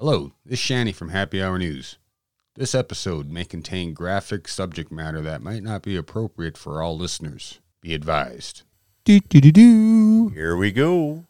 Hello, this is Shanny from Happy Hour News. This episode may contain graphic subject matter that might not be appropriate for all listeners. Be advised. Do, do, do, do. Here we go.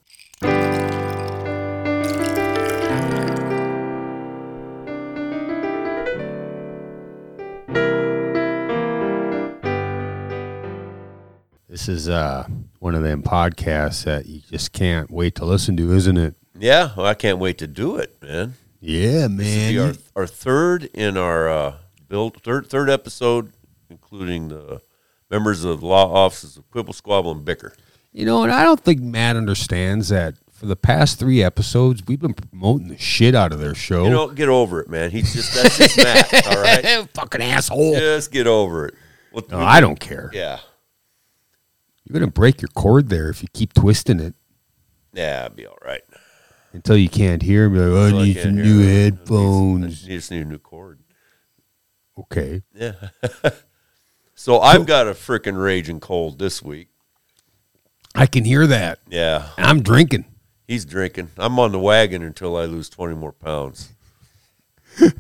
This is uh, one of them podcasts that you just can't wait to listen to, isn't it? Yeah, well, I can't wait to do it, man. Yeah, be our, our third in our uh, build third third episode, including the members of the law offices of Quibble, Squabble, and Bicker. You know, and I don't think Matt understands that for the past three episodes, we've been promoting the shit out of their show. You know, get over it, man. He's just that's just Matt. All right, fucking asshole. just get over it. Well, No, I don't care. Yeah, You're going to break your cord there if you keep twisting it yeah, I'll be all right. Until you can't hear me. Like, oh, I need some new it. I need- headphones. I just need a new cord. Okay. Yeah. so I've got a freaking raging cold this week. I can hear that. Yeah, And I'm drinking. he's drinking. I'm on the wagon until I lose 20 more pounds.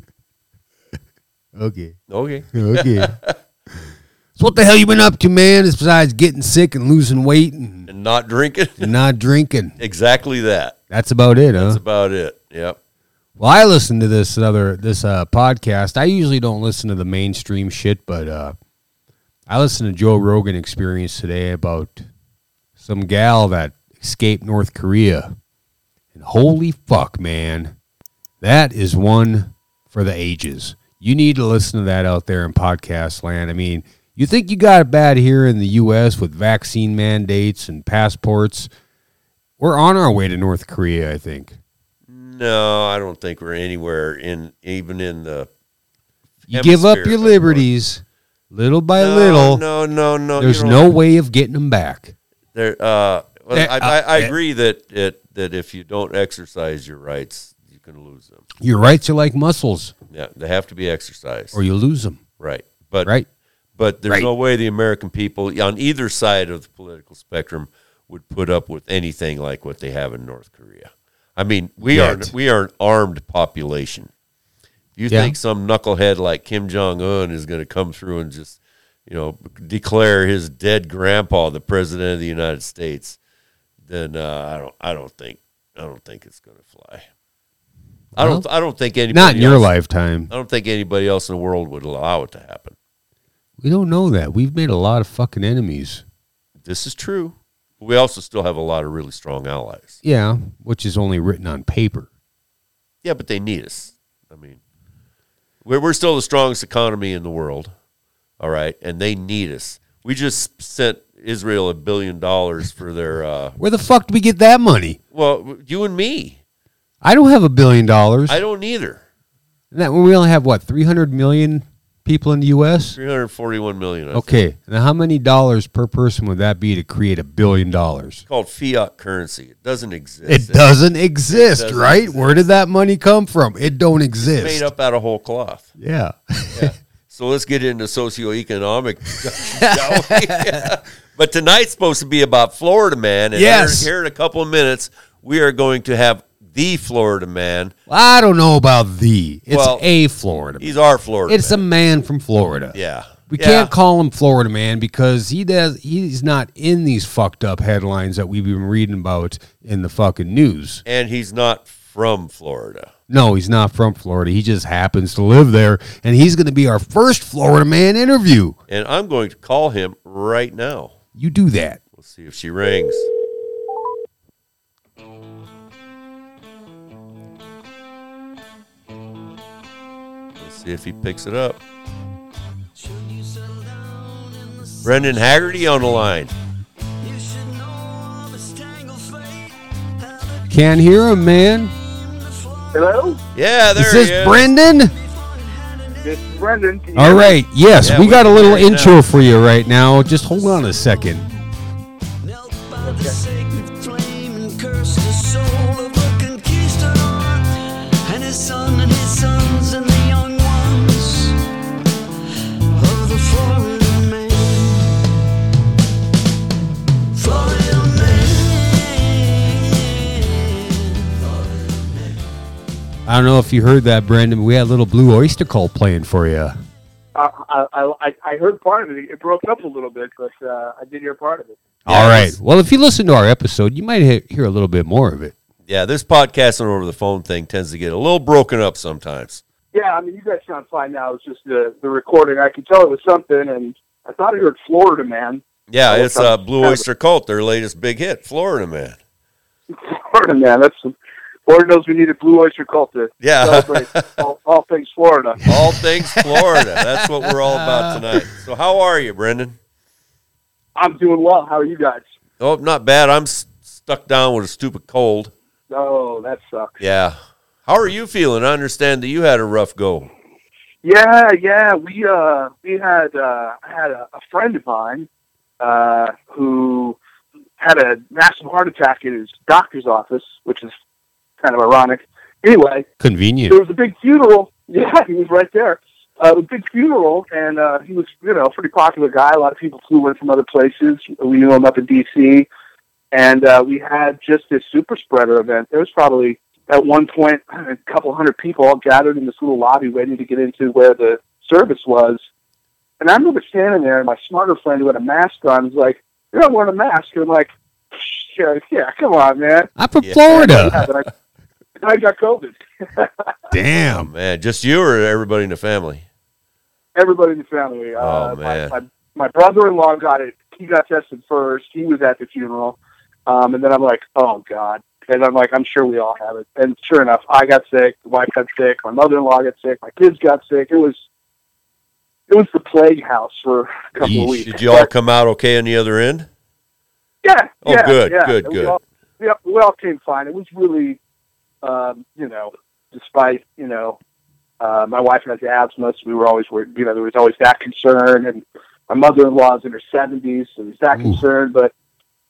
Okay. Okay. Okay. so what the hell you been up to, man? Besides getting sick and losing weight and, And not drinking. and not drinking. exactly that. That's about it, huh? That's about it. Yep. Well, I listened to this other this uh, podcast. I usually don't listen to the mainstream shit, but uh, I listened to Joe Rogan Experience today about some gal that escaped North Korea, and holy fuck, man, that is one for the ages. You need to listen to that out there in podcast land. I mean, you think you got it bad here in the U.S. with vaccine mandates and passports? We're on our way to North Korea, I think. No, I don't think we're anywhere in even in the. You give up your liberties little by No, little. No, no, no. There's no way of getting them back. There. Uh, well, Eh, I, uh, I, I eh. agree that it that if you don't exercise your rights, you can lose them. Your rights are like muscles, Yeah, they have to be exercised. or you lose them. right. But Right? But there's Right. no way the American people on either side of the political spectrum would put up with anything like what they have in North Korea. I mean, we Yet. are we are an armed population. You Yeah. think some knucklehead like Kim Jong Un is going to come through and just, you know, declare his dead grandpa the president of the United States? Then uh, I don't I don't think I don't think it's going to fly. I don't I don't think anybody Not in your lifetime. I don't think anybody else in the world would allow it to happen. We don't know that. We've made a lot of fucking enemies. This is true. We also still have a lot of really strong allies. Yeah, which is only written on paper. Yeah, but they need us. I mean, we're, we're still the strongest economy in the world. All right. And they need us. We just sent Israel a billion dollars for their, uh, Where the fuck do we get that money? well, you and me. I don't have a billion dollars. I don't either. That we only have what three hundred million people in the U.S. 341 million. I think. Okay, now how many dollars per person would that be to create a billion dollars? It's called fiat currency. It doesn't exist. It doesn't exist, doesn't right? exist. Where did that money come from? It don't exist. It's made up out of whole cloth. Yeah. Yeah. so let's get into socioeconomic, we? but tonight's supposed to be about Florida man. And Yes. Here, here in a couple of minutes, we are going to have the Florida man. I don't know about the. It's Well, a Florida. man. He's our Florida. It's a man. man from Florida. yeah. We Yeah. can't call him Florida man because he does. He's not in these fucked up headlines that we've been reading about in the fucking news. And he's not from Florida. No, he's not from Florida. He just happens to live there, and he's going to be our first Florida man interview. And I'm going to call him right now. You do that. We'll see if she rings. See if he picks it up. Brendan Haggerty on the line. Can't hear him, man. Hello, Yeah, there Is he this is. Brendan? this is Brendan. Can you All hear me? Yes, Yeah, we we got a little intro now. for you right now. Just hold on a second. Knelt I don't know if you heard that, Brandon. We had a little Blue Oyster Cult playing for you. Uh, I, I I heard part of it. It broke up a little bit, but uh, I did hear part of it. All right. Well, if you listen to our episode, you might he- hear a little bit more of it. Yeah, this podcasting over the phone thing tends to get a little broken up sometimes. Yeah, I mean, you guys sound fine now. It's just the the recording. I could tell it was something, and I thought I heard Florida Man. Yeah, it's okay. uh, Blue Oyster Cult, their latest big hit, Florida Man. Florida Man. That's Florida knows we need a Blue Oyster Cult to Yeah. celebrate all, all things Florida. All things Florida. That's what we're all about tonight. So, how are you, Brendan? I'm doing well. How are you guys? Oh, not bad. I'm s- stuck down with a stupid cold. Oh, that sucks. Yeah. How are you feeling? I understand that you had a rough go. Yeah, yeah. We uh we had uh I had a, a friend of mine uh who had a massive heart attack in his doctor's office, which is kind of ironic. Anyway, Convenient. there was a big funeral. Yeah, he was right there. Uh, a big funeral, and uh, he was, you know, a pretty popular guy. A lot of people flew in from other places. We knew him up in D.C., and uh, we had just this super spreader event. There was probably at one point a couple hundred people all gathered in this little lobby, waiting to get into where the service was. And I remember standing there, and my smarter friend who had a mask on was like, "You're not wearing a mask." And I'm like, "Yeah, yeah, come on, man." I'm from Yeah. Yeah, Florida. but I, got COVID. Damn. man. Just you or everybody in the family? everybody in the family. Uh, Oh, my, man. my, my brother-in-law got it. He got tested first. He was at the funeral, um, and then I'm like, oh god. And I'm like, I'm sure we all have it. And sure enough, I got sick. The wife got sick. My mother-in-law got sick. My kids got sick. It was, it was the plague house for a couple Yeesh. of weeks. Did you all But, come out okay on the other end? yeah. Oh, yeah, good, yeah. good, We good. all- yeah, we all came fine. It was really, um, you know, despite you know, uh, my wife has asthma, so we were always. You know, there was always that concern, and my mother-in-law's in her seventies, so there's that Ooh. concern. But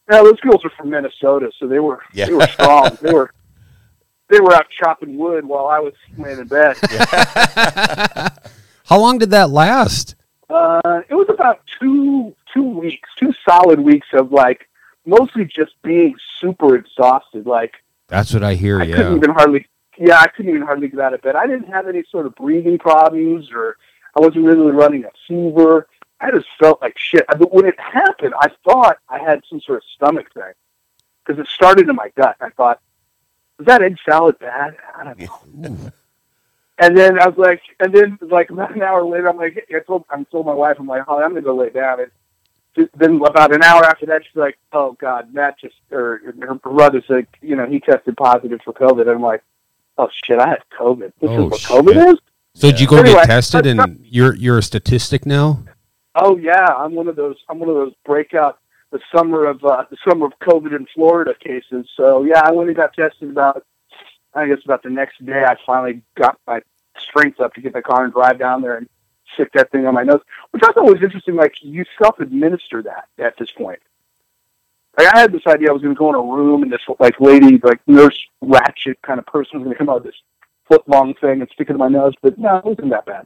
you know, those girls are from Minnesota, so they were Yeah. they were strong. they were they were out chopping wood while I was laying in bed. How long did that last? Uh, it was about two two weeks, two solid weeks of like mostly just being super exhausted. Like That's what I hear. I Yeah. couldn't even hardly. Yeah, I couldn't even hardly get out of bed. I didn't have any sort of breathing problems, or I wasn't really running a fever. I just felt like shit. But when it happened, I thought I had some sort of stomach thing because it started in my gut. I thought, was that egg salad bad? I don't know. And then I was like, and then like about an hour later, I'm like, I told I told my wife, I'm like, Holly, I'm gonna go lay down. And then about an hour after that, she's like, oh God, Matt just or her brother's like, you know, he tested positive for COVID. And I'm like, oh shit, I had COVID. This Oh, is what shit. COVID is. So did you go Anyway, get tested, and you're you're a statistic now? Oh yeah, I'm one of those. I'm one of those breakout the summer of uh, the summer of COVID in Florida cases. So yeah, I went and got tested about. I guess about the next day, I finally got my strength up to get the car and drive down there and stick that thing on my nose, which I thought was interesting. Like you self-administer that at this point. Like I had this idea I was going to go in a room and this like lady, like nurse ratchet kind of person was going to come out with this foot long thing and stick it in my nose, but no, it wasn't that bad.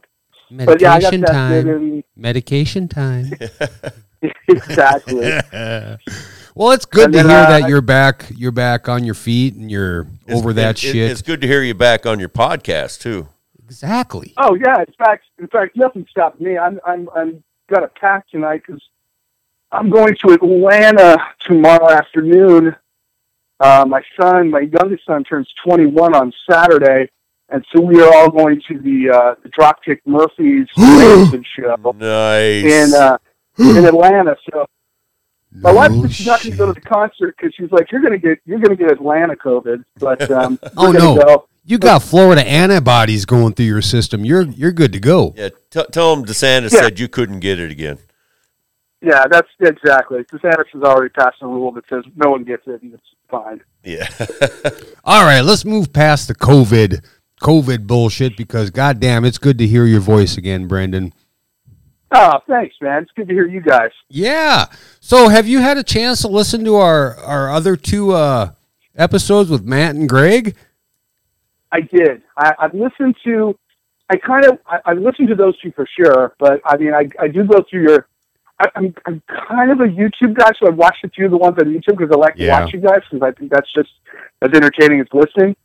But yeah, I got Medication tested time. and Medication time. exactly. well, it's good And to then, hear uh, that you're back. You're back on your feet and you're over that it- it- shit. It's good to hear you back on your podcast too. Exactly. Oh yeah, in fact, in fact, nothing stopped me. I'm I'm I'm got a pack tonight because I'm going to Atlanta tomorrow afternoon. Uh, my son, my youngest son, turns 21 on Saturday, and so we are all going to the uh, the Dropkick Murphys Dancing show Nice. in uh, in Atlanta. So my wife No said she's not going to go to the concert because she's like, you're going to get you're going to get Atlanta COVID, but um, Oh, we're gonna no. go. You got Florida antibodies going through your system. You're you're good to go. yeah, t- tell them DeSantis Yeah. said you couldn't get it again. Yeah, that's exactly. DeSantis has already passed a rule that says no one gets it, and it's fine. Yeah. All right, let's move past the COVID COVID bullshit because goddamn, it's good to hear your voice again, Brendan. Oh, thanks, man. It's good to hear you guys. Yeah. So, have you had a chance to listen to our our other two uh, episodes with Matt and Greg? I did. I, I've listened to. I kind of. I, I've listened to those two for sure, but I mean, I, I do go through your. I, I'm I'm kind of a YouTube guy, so I've watched a few of the ones on YouTube because I like Yeah. to watch you guys because I think that's just as entertaining as listening.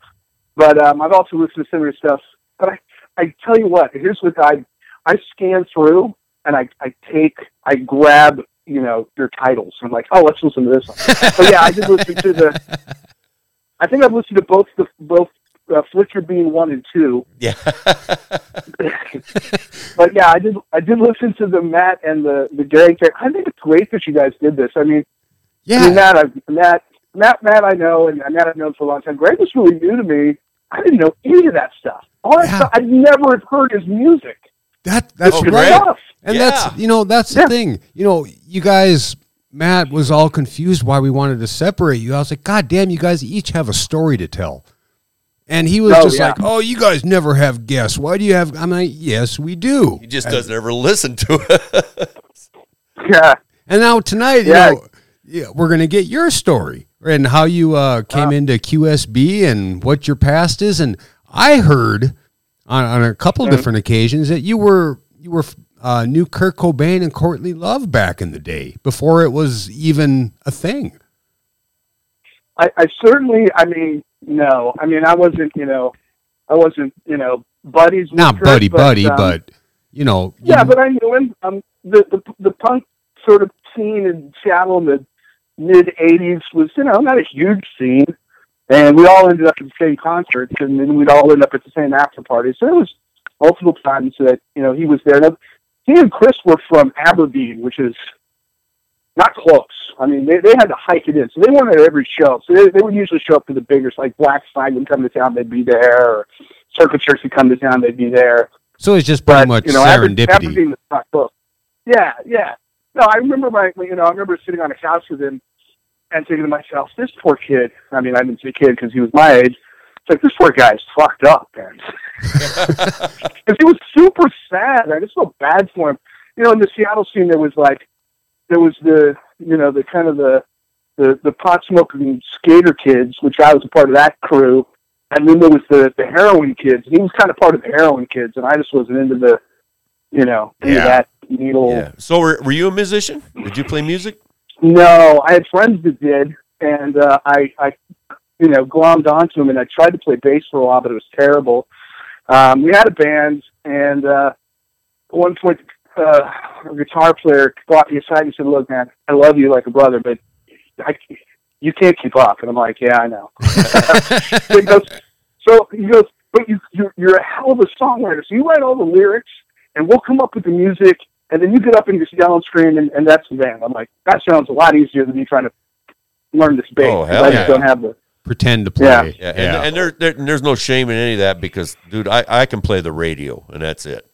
But um, I've also listened to some of similar stuff. But I, I tell you what, here's what I, I scan through and I, I take, I grab, you know, your titles. and I'm like, oh, let's listen to this one. so yeah, I did listen to the. I think I've listened to both the both uh, Fletcher being one and two. Yeah. but yeah, I did. I did listen to the Matt and the the Greg. thing. I think it's great that you guys did this. I mean, I Yeah. mean Matt, I, Matt, Matt, Matt, I know, and Matt I've known for a long time. Greg was really new to me. I didn't know any of that stuff. All that Yeah. stuff, I'd never have heard his music. That that's Oh, right. great. stuff. And Yeah. that's you know that's the thing. You know, you guys. Matt was all confused why we wanted to separate you. I was like, God damn, you guys each have a story to tell. And he was Oh, just yeah. like, Oh, you guys never have guests. Why do you have? I'm like, Yes, we do. He just doesn't ever listen to it. Yeah, And now tonight, Yeah. you know, yeah, we're gonna get your story and how you uh, came into QSB and what your past is. And I heard on, on a couple different occasions that you were you were uh, knew Kurt Cobain and Courtney Love back in the day before it was even a thing. I, I certainly. I mean, no. I mean, I wasn't. You know, I wasn't. You know, buddies. Not Kurt, buddy buddy, um, but you know, you- Yeah, but I knew him. Um, the, the the punk sort of scene in Seattle in the mid '80s was, you know, not a huge scene, and we all ended up at the same concerts, and then we'd all end up at the same after party. So it was multiple times that you know he was there. Now, he and Chris were from Aberdeen, which is not close. I mean, they, they had to hike it in, so they weren't at every show. So they, they would usually show up to the bigger, like Black Flag would come to town, they'd be there, or Circle Jerks would come to town, they'd be there so it's just pretty but much you know, Aber- serendipity. Aberdeen was not close. Yeah, yeah. No, I remember my, you know, I remember sitting on a couch with him and thinking to myself, this poor kid. I mean, I didn't say kid because he was my age. It's like this poor guy's fucked up, man. Because he was super sad. I just felt bad for him. You know, in the Seattle scene, there was like, there was the, you know, the kind of the, the, the pot smoking skater kids, which I was a part of that crew. And then there was the, the heroin kids. He was kind of part of the heroin kids, and I just wasn't into the, you know, Yeah. that needle. yeah. So were, were you a musician? Did you play music? No, I had friends that did, and uh, I, I, you know, glommed onto them, and I tried to play bass for a while, but it was terrible. Um, we had a band, and uh, at one point, uh, our guitar player brought me aside and said, "Look, man, I love you like a brother, but I, you can't keep up." And I'm like, "Yeah, I know." so he goes, so he goes, but you, you're, you're a hell of a songwriter. So you write all the lyrics, and we'll come up with the music, and then you get up and just yell and scream, and, and that's the band. I'm like, that sounds a lot easier than me trying to learn this bass. Oh, 'cause hell I yeah. just don't have the. Pretend to play. Yeah. Yeah, and, and there, there, there's no shame in any of that because, dude, I, I can play the radio and that's it.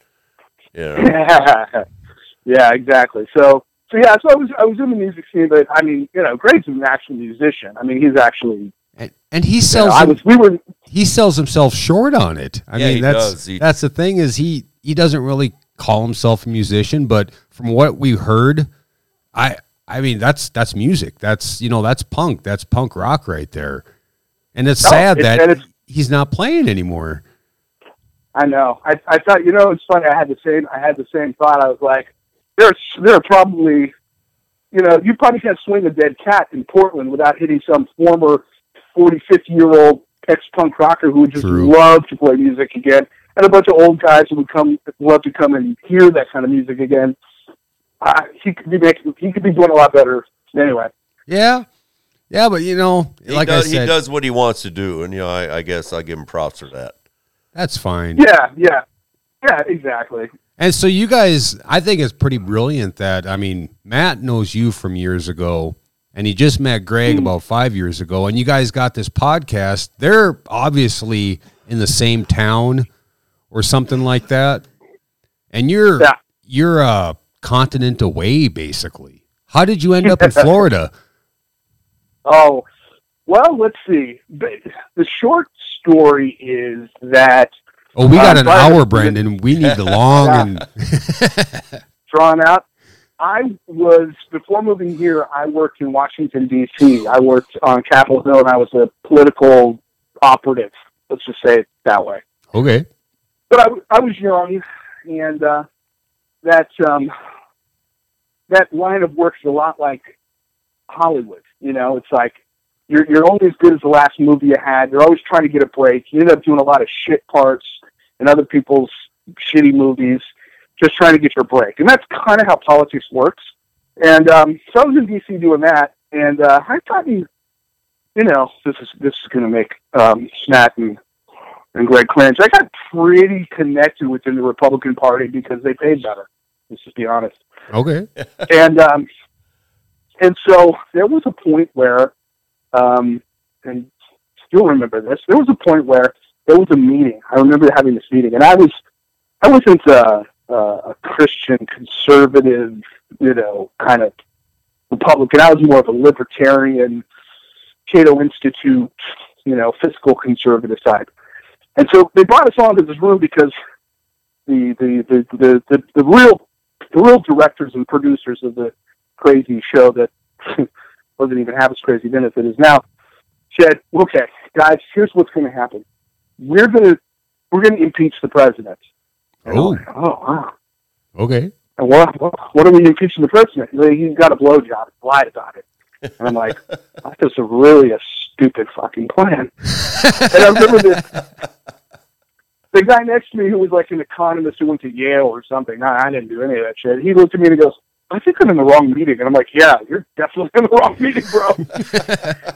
You know? yeah, exactly. So, so yeah, so I was I was in the music scene, but I mean, you know, Greg's an actual musician. I mean, he's actually. and, and he You know, sells I was. We were. he sells himself short on it. I Yeah, mean, he that's does. He- that's the thing is he he doesn't really call himself a musician, but from what we heard, I I mean that's that's music. That's you know that's punk. That's punk rock right there. And it's No, sad it's- that it's- he's not playing anymore. I know. I I thought you know it's funny. I had the same I had the same thought. I was like, there's there are probably, you know, you probably can't swing a dead cat in Portland without hitting some former 40, 50 year old ex punk rocker who would just True. love to play music again, and a bunch of old guys who would come love to come and hear that kind of music again. Uh, he could be making he could be doing a lot better. Anyway, Yeah, yeah, but you know, He, like does, I said, he does what he wants to do, and you know, I, I guess I give him props for that. That's fine. yeah, yeah, yeah, exactly. And so you guys, I think it's pretty brilliant that I mean Matt knows you from years ago, and he just met Greg Hmm. about five years ago, and you guys got this podcast. They're obviously in the same town or something like that, and you're Yeah. you're a continent away, basically. How did you end up in Florida? Oh, well, let's see. The short story is that Oh, we got Uh, an hour, Brandon. We need the long and drawn out. I was before moving here. I worked in Washington D.C. I worked on Capitol Hill, and I was a political operative. Let's just say it that way. okay. But I, I was young, and uh, that um, that line of work is a lot like Hollywood. You know, it's like you're you're only as good as the last movie you had. You're always trying to get a break. You end up doing a lot of shit parts in other people's shitty movies, just trying to get your break. And that's kind of how politics works. And um, so I was in D.C. doing that, and uh, I thought, you you know, this is this is going to make um, Snat and and Greg Cringe. I got pretty connected within the Republican Party because they paid better. Let's just be honest Okay. and um, and so there was a point where, um, and still remember this. There was a point where there was a meeting. I remember having this meeting, and I was, I wasn't a, a, a Christian conservative, you know, kind of Republican. I was more of a libertarian, Cato Institute, you know, fiscal conservative side. And so they brought us into this room because the the the the, the, the real the real directors and producers of the crazy show that wasn't even half as crazy then as it is now said, "Okay, guys, here's what's going to happen. We're going to we're going to impeach the president." And Oh. like, oh wow. Okay. And what, what, are we impeaching the president? He's got a blowjob. Lied about it. And I'm like, that's just a really a stupid fucking plan. and I remember this. The guy next to me, who was like an economist who went to Yale or something, I, I didn't do any of that shit. He looked at me and he goes, "I think I'm in the wrong meeting." And I'm like, "Yeah, you're definitely in the wrong meeting, bro."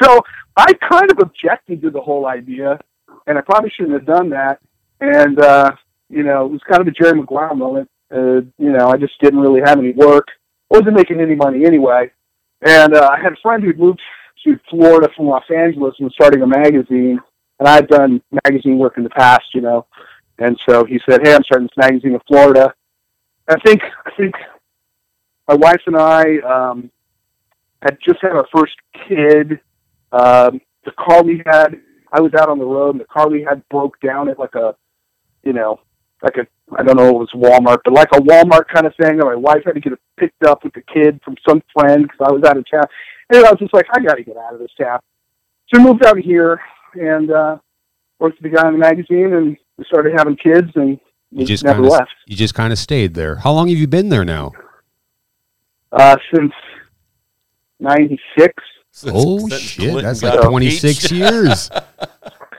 so I kind of objected to the whole idea, and I probably shouldn't have done that. And uh, you know, it was kind of a Jerry Maguire moment. Uh, you know, I just didn't really have any work. wasn't making any money anyway. And uh, I had a friend who'd moved to Florida from Los Angeles and was starting a magazine. And I'd done magazine work in the past, you know. And so he said, "Hey, I'm starting this magazine in Florida." I think I think my wife and I um, had just had our first kid. Um, the car we had, I was out on the road, and the car we had broke down at like a, you know, like a I don't know it was Walmart, but like a Walmart kind of thing. And my wife had to get it picked up with the kid from some friend because I was out of town. And I was just like, I got to get out of this town. So we moved out here and uh, worked with the guy in the magazine, and we started having kids, and You just never kind of left. you just kind of stayed there. How long have you been there now? Uh, since '96. Oh Since shit, Clinton that's like 26 impeached. years.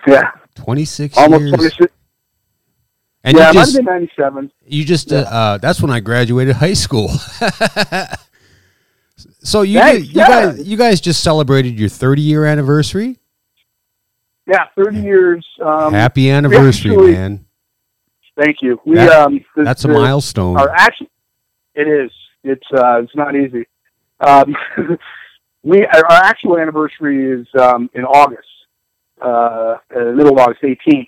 Yeah, 26 almost years. 26. And yeah, you it might just have been '97. you just uh, uh, that's when I graduated high school. so you Thanks, you yeah. guys you guys just celebrated your 30 year anniversary. Yeah, 30 years. Um, Happy anniversary, actually- man. Thank you. We That- um, That's a milestone. Our action, it is. It's uh, it's not easy. Um, we our actual anniversary is um, in August, uh, uh, middle of August 18th,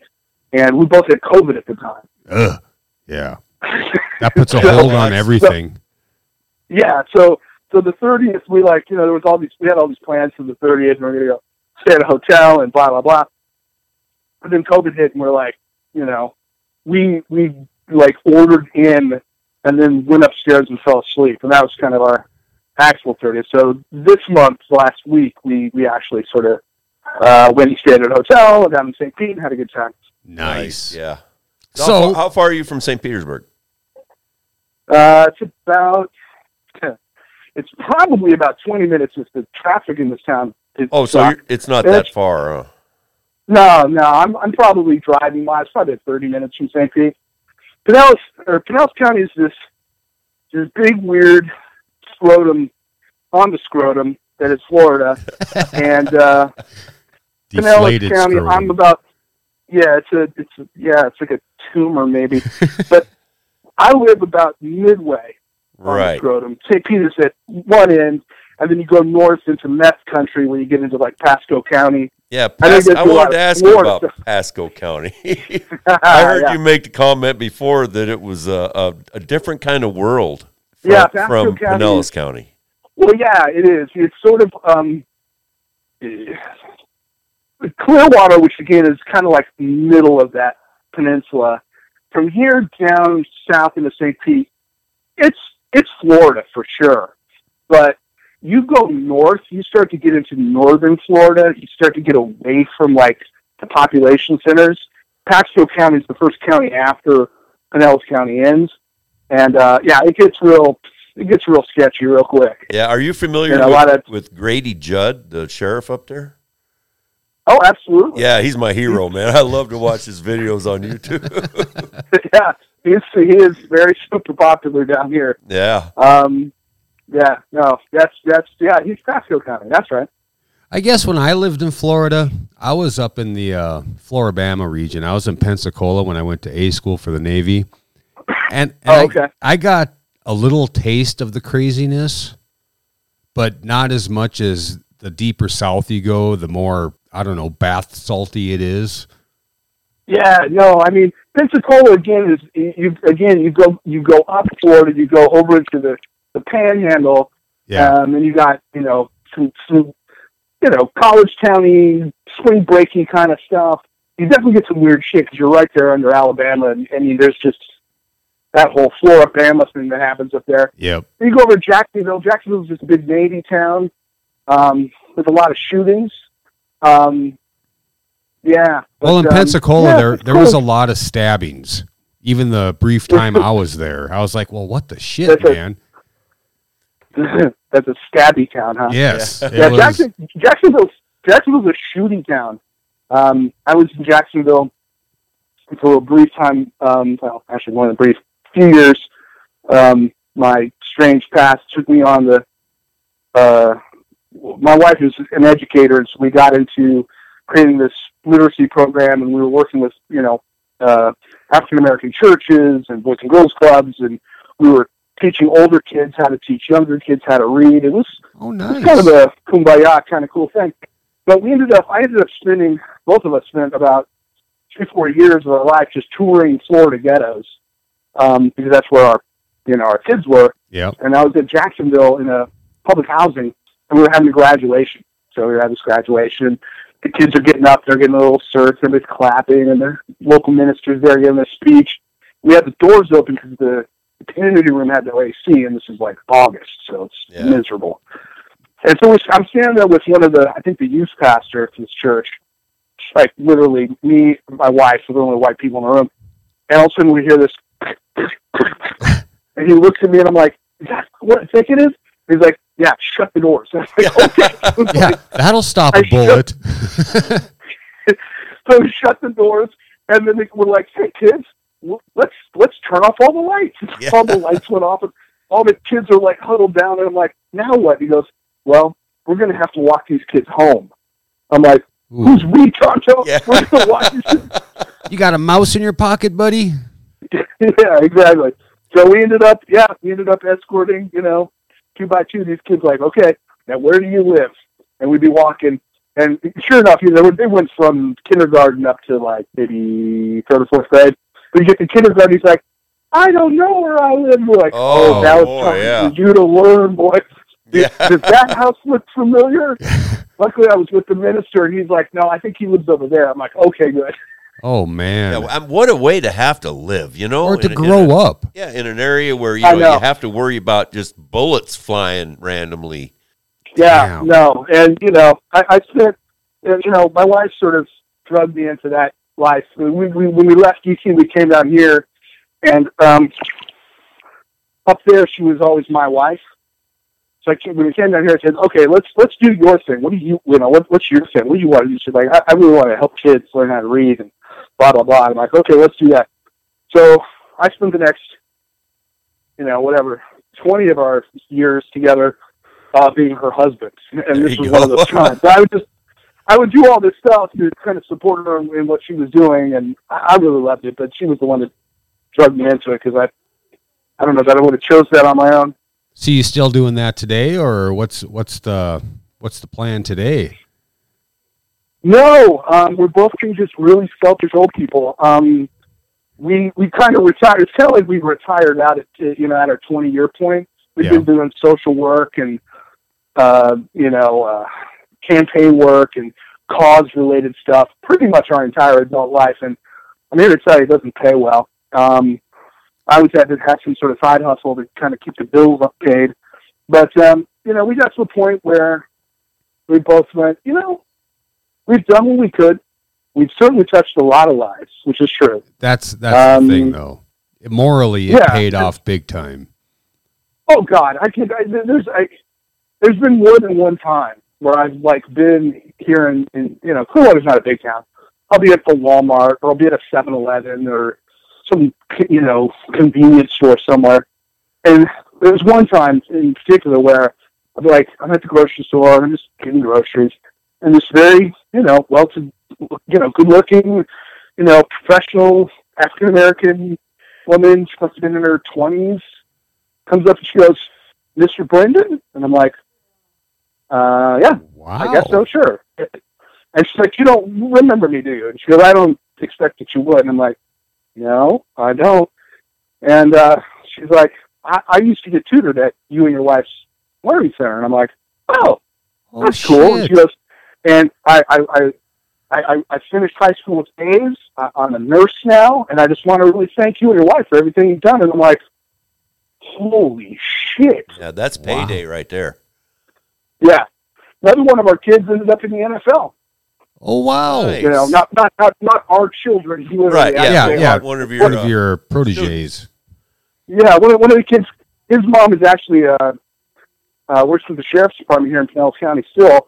and we both had COVID at the time. Ugh. Yeah. That puts a So- hold on everything. Yeah, so so the 30th, we like you know there was all these we had all these plans for the 30th, and we are gonna go stay at a hotel and blah blah blah. But then COVID hit, and we're like, you know, we we like ordered in, and then went upstairs and fell asleep, and that was kind of our actual 30th. So this month, last week, we we actually sort of uh, went and stayed at a hotel down in St. Pete and had a good time. Nice. Yeah. So- So, how, far, how far are you from St. Petersburg? Uh, it's about. It's probably about 20 minutes if the traffic in this town is Oh, so you're, it's not It's- that far. Huh? No, no, I'm I'm probably driving miles, probably 30 minutes from St. Pete. Pinellas or Pinellas County is this this big weird scrotum on the scrotum that is Florida, and uh, Pinellas County. scrotum. I'm about yeah, it's a it's a, yeah, it's like a tumor maybe, but I live about midway on the Right. scrotum. St. Peter's at one end, and then you go north into meth country where you get into like Pasco County. Yeah, I Pas- I lot wanted to ask you about stuff. Pasco County. I heard Yeah. you make the comment before that it was a, a, a different kind of world from, Yeah, Pasco from County Pinellas County. Well, yeah, it is. It's sort of um, Clearwater, which again is kind of like the middle of that peninsula. From here down south into St. Pete, it's it's Florida for sure. But you go north, you start to get into northern Florida. You start to get away from like the population centers. Pasco County is the first county after Pinellas County ends, and uh, yeah, it gets real it gets real sketchy real quick. Yeah, are you familiar Yeah, a with, lot of- with Grady Judd, the sheriff up there? Oh, absolutely. Yeah, he's my hero, man. I love to watch his videos on YouTube. yeah, he's he is very super popular down here. yeah, Um, yeah, no, that's that's yeah, he's Pasco County. That's right. I guess when I lived in Florida, I was up in the uh, Floribama region. I was in Pensacola when I went to A school for the Navy, and, and Oh, I- I, got a little taste of the craziness, but not as much as the deeper south you go, the more I don't know bath salty it is. Yeah, no, I mean Pensacola again is you again you go you go up Florida, you go over into the the Panhandle, Yeah, um, and you got you know some some you know college towny spring breaky kind of stuff. You definitely get some weird shit because you're right there under Alabama, and, and there's just that whole Floribama thing that happens up there. yep. Then you go over to Jacksonville. Jacksonville's just a big Navy town um, with a lot of shootings. Um, yeah. Well, in um, Pensacola, yeah, there there was a lot of stabbings. Even the brief time I was there, I was like, "Well, what the shit, That's man?" That's a stabby town, huh? Yes, it Yeah, was- Jackson, Jacksonville. Jacksonville's a shooting town. Um, I was in Jacksonville for a brief time. Um, well, actually, more than a brief, few years. Um, my strange past took me on the. Uh, my wife is an educator, and so we got into creating this literacy program, and we were working with you know uh, African American churches and boys and girls clubs, and we were teaching older kids how to teach younger kids how to read. It was oh nice. kind of a kumbaya kind of cool thing. But we ended up, I ended up spending, both of us spent about three, four years of our life just touring Florida ghettos, um, because that's where our, you know, our kids were. Yep. And I was at Jacksonville in a public housing, and we were having a graduation. So we were having this graduation. The kids are getting up, they're getting a little certs, everybody's clapping, and their local ministers there giving a speech. We had the doors open because the, the community room had no AC, and this is like August, so it's Yeah. miserable. And so I'm standing there with one of the, I think the youth pastor of this church, like literally me, my wife, the only white people in the room. And all of a sudden we hear this, and he looks at me and I'm like, is that what I think it is? He's like, yeah, shut the doors. I'm like, okay. Yeah, that'll stop I a bullet. so we shut the doors, and then they were like, "Hey kids, let's let's turn off all the lights." Yeah. All the lights went off, and all the kids are like huddled down, and I'm like, "Now what?" He goes, "Well, we're gonna have to walk these kids home." I'm like, Ooh. "Who's we, Tonto? Yeah. We're gonna walk these kids." You got a mouse in your pocket, buddy? yeah, exactly. So we ended up, yeah, we ended up escorting, you know, two by two. These kids like, okay, now where do you live? And we'd be walking, and sure enough, you know, they went from kindergarten up to like maybe third or fourth grade. When you get to kindergarten, he's like, I don't know where I live. We're like, Oh, oh, now it's boy, time yeah. for you to learn, boy. Yeah. Does that house look familiar? Luckily, I was with the minister, and he's like, no, I think he lives over there. I'm like, okay, good. Oh man. Yeah, what a way to have to live, you know, or to in a- in grow a- up. Yeah, in an area where you know, know. you have to worry about just bullets flying randomly. Yeah, Damn. no, and you know, I, I spent, you know, my wife sort of drugged me into that life. We, we, when we left DC, we came down here, and um, up there, she was always my wife. So I came, when we came down here, I said, "Okay, let's let's do your thing. What do you, you know, what, what's your thing? What do you want to do?" She's like, I, "I really want to help kids learn how to read and blah blah blah." I'm like, "Okay, let's do that." So I spent the next, you know, whatever, twenty of our years together uh, being her husband, and this was one of go. those times. But I would just, I would do all this stuff to kind of support her in, in what she was doing, and I, I really loved it. But she was the one that drugged me into it because I, I don't know that I would have chose that on my own. So you still doing that today, or what's what's the what's the plan today? No, um, we're both two just really selfish old people. Um, we we kind of retired. It's kind of like we retired out at you know at our twenty year point. We've Yeah. been doing social work and uh, you know uh, campaign work and cause related stuff pretty much our entire adult life. And I'm here to tell you, it doesn't pay well. Um, I always had to have some sort of side hustle to kind of keep the bills up paid. But um, you know, we got to a point where we both went, you know, we've done what we could. We've certainly touched a lot of lives, which is true. That's that's Um, the thing, though. Morally, it yeah. paid off big time. Oh God, I can. I, there's I, there's been more than one time where I've like been here in, in you know Clearwater's not a big town. I'll be at the Walmart or I'll be at a 7-Eleven or some you know convenience store somewhere. And there was one time in particular where I'd be like, I'm at the grocery store, and I'm just getting groceries, and this very you know well to you know good looking you know professional African American woman, she must have been in her twenties, comes up and she goes, Mr. Brendan? And I'm like, uh, yeah, Wow. I guess so, sure. And she's like, you don't remember me, do you? And she goes, I don't expect that you would. And I'm like, no, I don't. And uh, she's like, I, I used to get tutored at you and your wife's learning center. And I'm like, oh, Oh, that's cool. And she goes, and I, I, I, I, I- I finished high school with A's. I, I'm a nurse now, and I just want to really thank you and your wife for everything you've done. And I'm like, holy shit. Yeah, that's Wow. payday right there. Yeah. Another one of our kids ended up in the NFL. Oh wow. Nice. You know, not not not not our children. He literally Right. Yeah. Yeah, yeah. One of your. One of uh, your proteges. Yeah, one of, one of the kids, his mom is actually uh, uh, works for the sheriff's department here in Pinellas County still,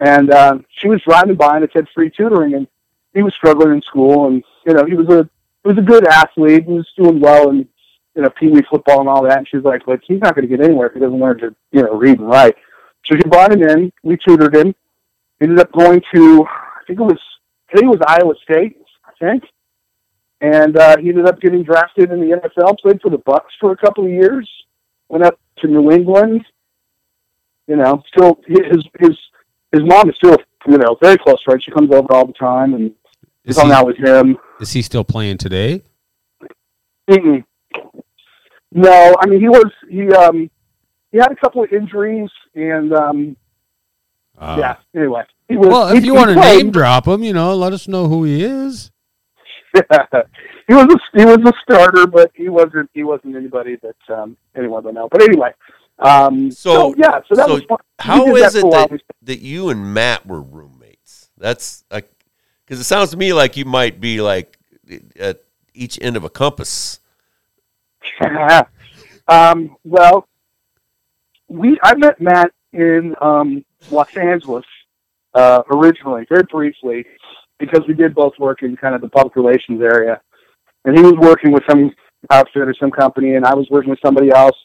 and uh, she was driving by and it said free tutoring, and he was struggling in school, and you know he was a he was a good athlete, he was doing well in you know pee wee football and all that, and she was like, look, he's not going to get anywhere if he doesn't learn to you know read and write. So she brought him in, we tutored him, ended up going to I think it was I think it was Iowa State, I think and uh, he ended up getting drafted in the NFL. Played for the Bucs for a couple of years. Went up to New England. You know, still his his his mom is still you know very close friend. She comes over all the time and Is hung he, out with him. is he still playing today? Mm-mm. No, I mean he was he um he had a couple of injuries and um Uh, yeah. Anyway, he was. Well, if he- you he want to name drop him, you know, let us know who he is. he was a, he was a starter, but he wasn't he wasn't anybody that um, anyone would know. But anyway, um, So- so, yeah, so that so was fun. We How did is that it for a while. that, that you and Matt were roommates? That's like, because it sounds to me like you might be like at each end of a compass. um, well, we I met Matt in um, Los Angeles uh, originally, very briefly, because we did both work in kind of the public relations area, and he was working with some outfit or some company, and I was working with somebody else.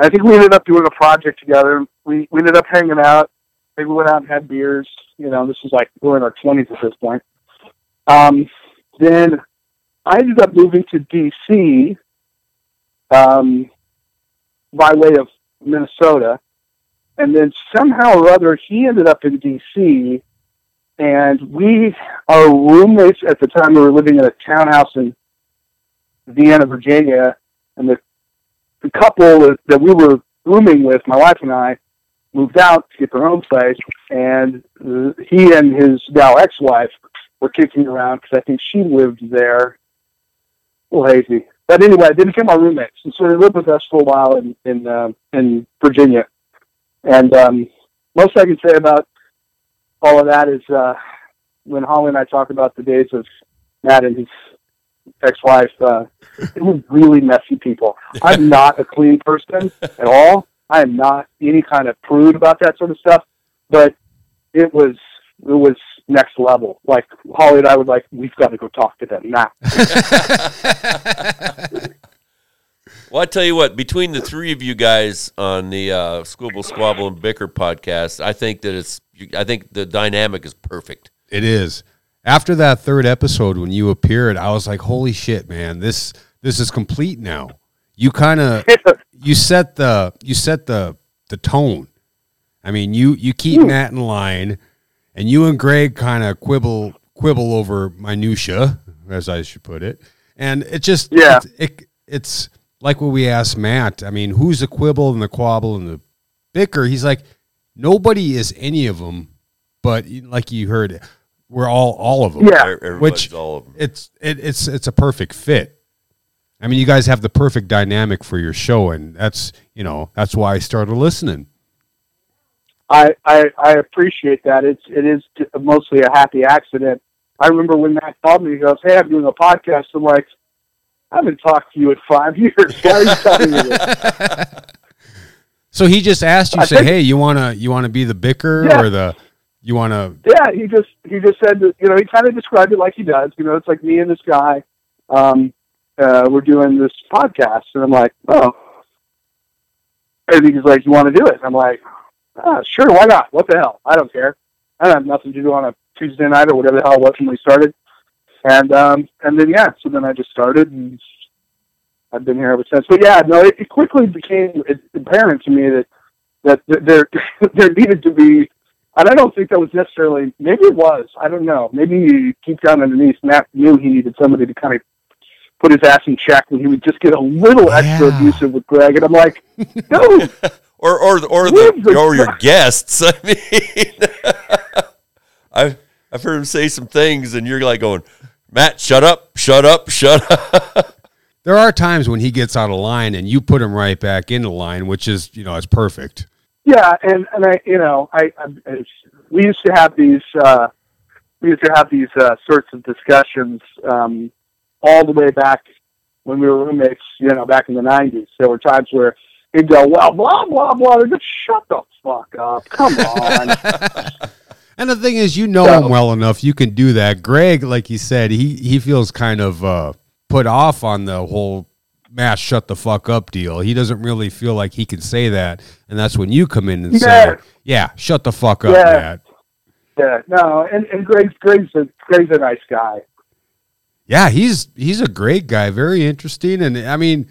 I think we ended up doing a project together. We we ended up hanging out. We went out and had beers. You know, this was like we were in our twenties at this point. Um, then I ended up moving to DC um, by way of Minnesota, and then somehow or other he ended up in DC, and we our roommates at the time we were living in a townhouse in Vienna, Virginia, and the the couple that, that we were rooming with, my wife and I, moved out to get their own place, and he and his now ex-wife were kicking around because I think she lived there. Hazy, but anyway, they became our roommates, and so they lived with us for a while in in um in Virginia. And um, most I can say about all of that is uh, when Holly and I talk about the days of Matt and his ex-wife, uh, they were really messy people. I'm not a clean person at all. I am not any kind of prude about that sort of stuff, but it was it was next level. Like Holly and I were like, we've got to go talk to them now. Well, I tell you what, between the three of you guys on the uh, Quibble, Squabble, and Bicker podcast, I think that it's, I think the dynamic is perfect. It is. After that third episode, when you appeared, I was like, "Holy shit, man! This this is complete now." You kind of you set the you set the the tone. I mean, you you keep Matt in line, and you and Greg kind of quibble quibble over minutia, as I should put it. And it just Yeah. it, it, it's like what we asked Matt. I mean, who's the quibble and the quabble and the bicker? He's like, nobody is any of them, but like you heard, we're all all of them. Yeah. Everybody's Which all of them. it's it, it's it's a perfect fit. I mean, you guys have the perfect dynamic for your show, and that's you know that's why I started listening. I, I I appreciate that. It's it is mostly a happy accident. I remember when Matt called me. He goes, "Hey, I'm doing a podcast." I'm like, "I haven't talked to you in five years. Why are you telling me this?" So he just asked you, I say, think- "Hey, you wanna you wanna be the bicker Yeah. or the you wanna?" yeah, he just he just said that you know he kind of described it like he does. You know, it's like me and this guy. Um, uh, we're doing this podcast, and I'm like, oh. And he's like, you want to do it? I'm like, ah, sure, why not? What the hell? I don't care. I don't have nothing to do on a Tuesday night or whatever the hell it was when we started. And um, and then yeah, so then I just started, and I've been here ever since. But yeah, no, it, it quickly became apparent to me that that there there needed to be and I don't think that was necessarily, maybe it was, I don't know. Maybe deep down underneath, Matt knew he needed somebody to kind of put his ass in check and he would just get a little extra Yeah. abusive with Greg. And I'm like, dude, or or or the the- or your guests. I mean, I've I've heard him say some things, and you're like going, Matt, shut up, shut up, shut up. There are times when he gets out of line and you put him right back into line, which is you know it's perfect. yeah. And, and I, you know, I, I, I we used to have these, uh, we used to have these uh, sorts of discussions um, all the way back when we were roommates, you know, back in the 90s. There were times where he'd go, well, blah, blah, blah. They'd shut the fuck up. Come on. And the thing is, you know So- him well enough. You can do that. Greg, like you said, he he feels kind of uh, put off on the whole mass shut the fuck up deal. He doesn't really feel like he can say that, and that's when you come in and say, "Yeah, shut the fuck up, Yeah. Matt." Yeah, no, and, and Greg's Greg's a Greg's a nice guy. Yeah, he's he's a great guy, very interesting, and I mean,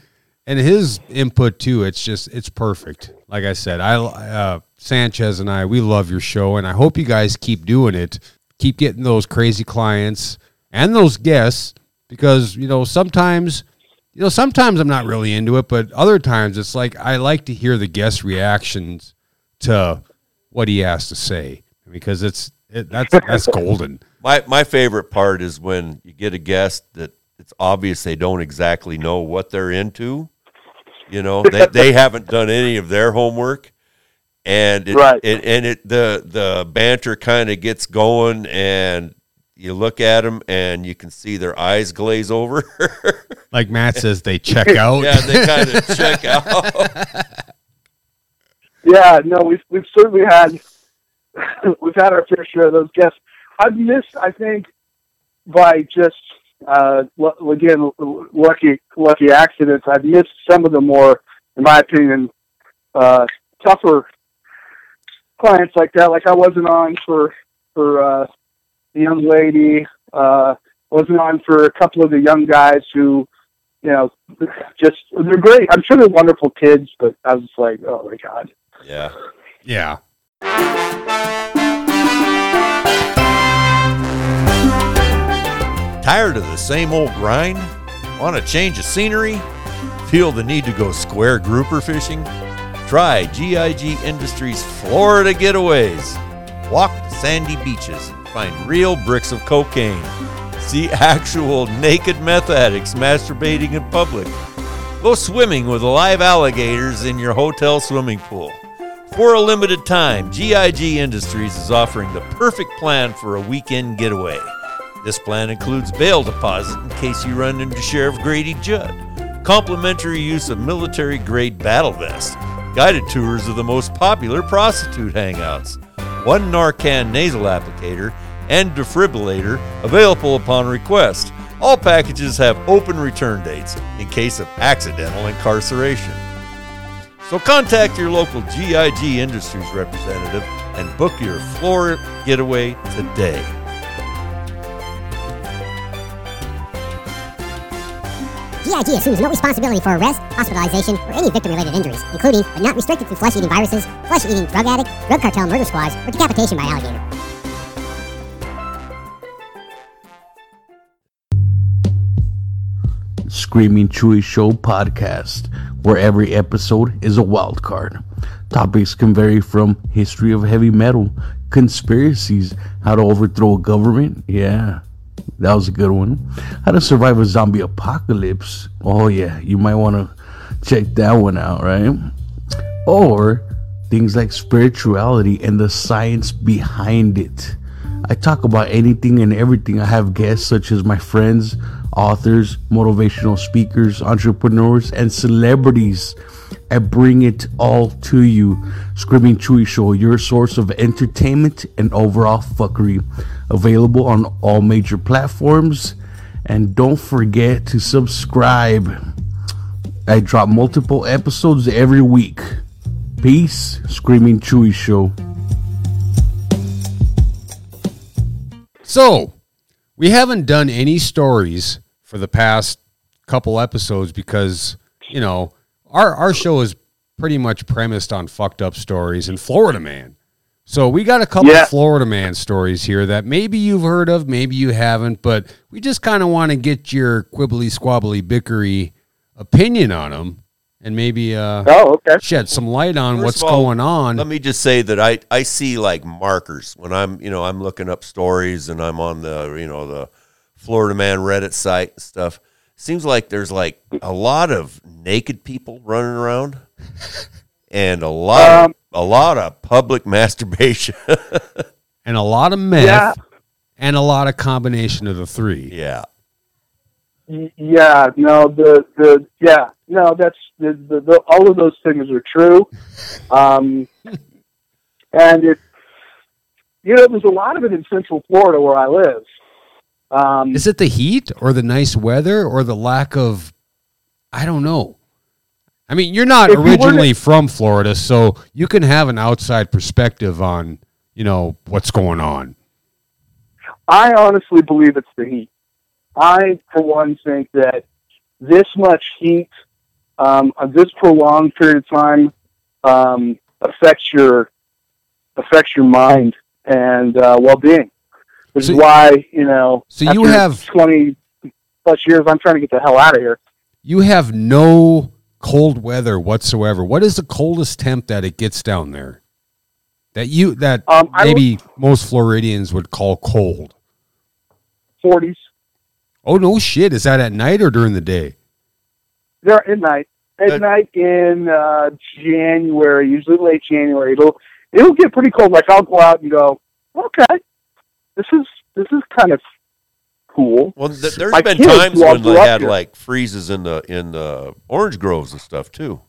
and his input too. It's just it's perfect. Like I said, I uh, Sanchez and I we love your show, and I hope you guys keep doing it. Keep getting those crazy clients and those guests because you know sometimes you know sometimes I'm not really into it, but other times it's like I like to hear the guest reactions to what he has to say because it's it, that's that's golden. My my favorite part is when you get a guest that it's obvious they don't exactly know what they're into. You know, they they haven't done any of their homework, and it, Right. it and it the the banter kind of gets going, and you look at them and you can see their eyes glaze over. Like Matt says, they check out. yeah, they kind of check out. Yeah, no, we've we've certainly had we've had our fair share of those guests. I've missed, I think, by just uh, again lucky lucky accidents. I've missed some of the more, in my opinion, uh, tougher clients like that. Like I wasn't on for for uh, the young lady. Uh, wasn't on for a couple of the young guys who, you know, just they're great. I'm sure they're wonderful kids, but I was like, oh my god. Yeah. Yeah. Tired of the same old grind? Want a change of scenery? Feel the need to go square grouper fishing? Try GIG Industries Florida Getaways. Walk the sandy beaches and find real bricks of cocaine. See actual naked meth addicts masturbating in public. Go swimming with live alligators in your hotel swimming pool. For a limited time, GIG Industries is offering the perfect plan for a weekend getaway. This plan includes bail deposit in case you run into Sheriff Grady Judd, complimentary use of military grade battle vest, guided tours of the most popular prostitute hangouts, one Narcan nasal applicator, and defibrillator available upon request. All packages have open return dates in case of accidental incarceration. So contact your local GIG Industries representative and book your Florida getaway today. GIG assumes no responsibility for arrest, hospitalization, or any victim-related injuries, including but not restricted to flesh-eating viruses, flesh-eating drug addict, drug cartel murder squads, or decapitation by alligator. Screaming Chewy Show podcast, where every episode is a wild card. Topics can vary from history of heavy metal, conspiracies, how to overthrow a government, yeah, that was a good one. How to survive a zombie apocalypse, oh yeah, you might want to check that one out, right? Or things like spirituality and the science behind it. I talk about anything and everything. I have guests such as my friends, authors, motivational speakers, entrepreneurs, and celebrities. I bring it all to you. Screaming Chewy Show, your source of entertainment and overall fuckery. Available on all major platforms. And don't forget to subscribe. I drop multiple episodes every week. Peace, Screaming Chewy Show. So, we haven't done any stories for the past couple episodes because, you know, our, our show is pretty much premised on fucked up stories and Florida man. So we got a couple Yeah. Florida man stories here that maybe you've heard of, maybe you haven't, but we just kind of want to get your quibbly squabbly bickery opinion on them and maybe uh, Oh, okay. shed some light on First what's all, going on. Let me just say that I, I see like markers when I'm you know I'm looking up stories and I'm on the you know the Florida Man Reddit site and stuff. Seems like there's like a lot of naked people running around and a lot Um, of, a lot of public masturbation. and a lot of meth Yeah. and a lot of combination of the three. yeah. Yeah, no, the the yeah, no, that's the, the, the all of those things are true, um, and it, you know, there's a lot of it in Central Florida where I live. Um, Is it the heat or the nice weather or the lack of I don't know. I mean, you're not If you to- originally from Florida, so you can have an outside perspective on, you know, what's going on. I honestly believe it's the heat. I, for one, think that this much heat, um, this prolonged period of time, um, affects your affects your mind and uh, well being. Which So- is why you know. So you have- twenty plus years. I'm trying to get the hell out of here. You have no cold weather whatsoever. What is the coldest temp that it gets down there? That you that Um, maybe most Floridians would call cold. Forties. Oh no shit, is that at night or during the day? They're at night. At Good. night in uh, January, usually late January, it'll it'll get pretty cold. Like I'll go out and go, okay, this is this is kind of cool. Well, th- there's My been times when they had here- like freezes in the in the orange groves and stuff too.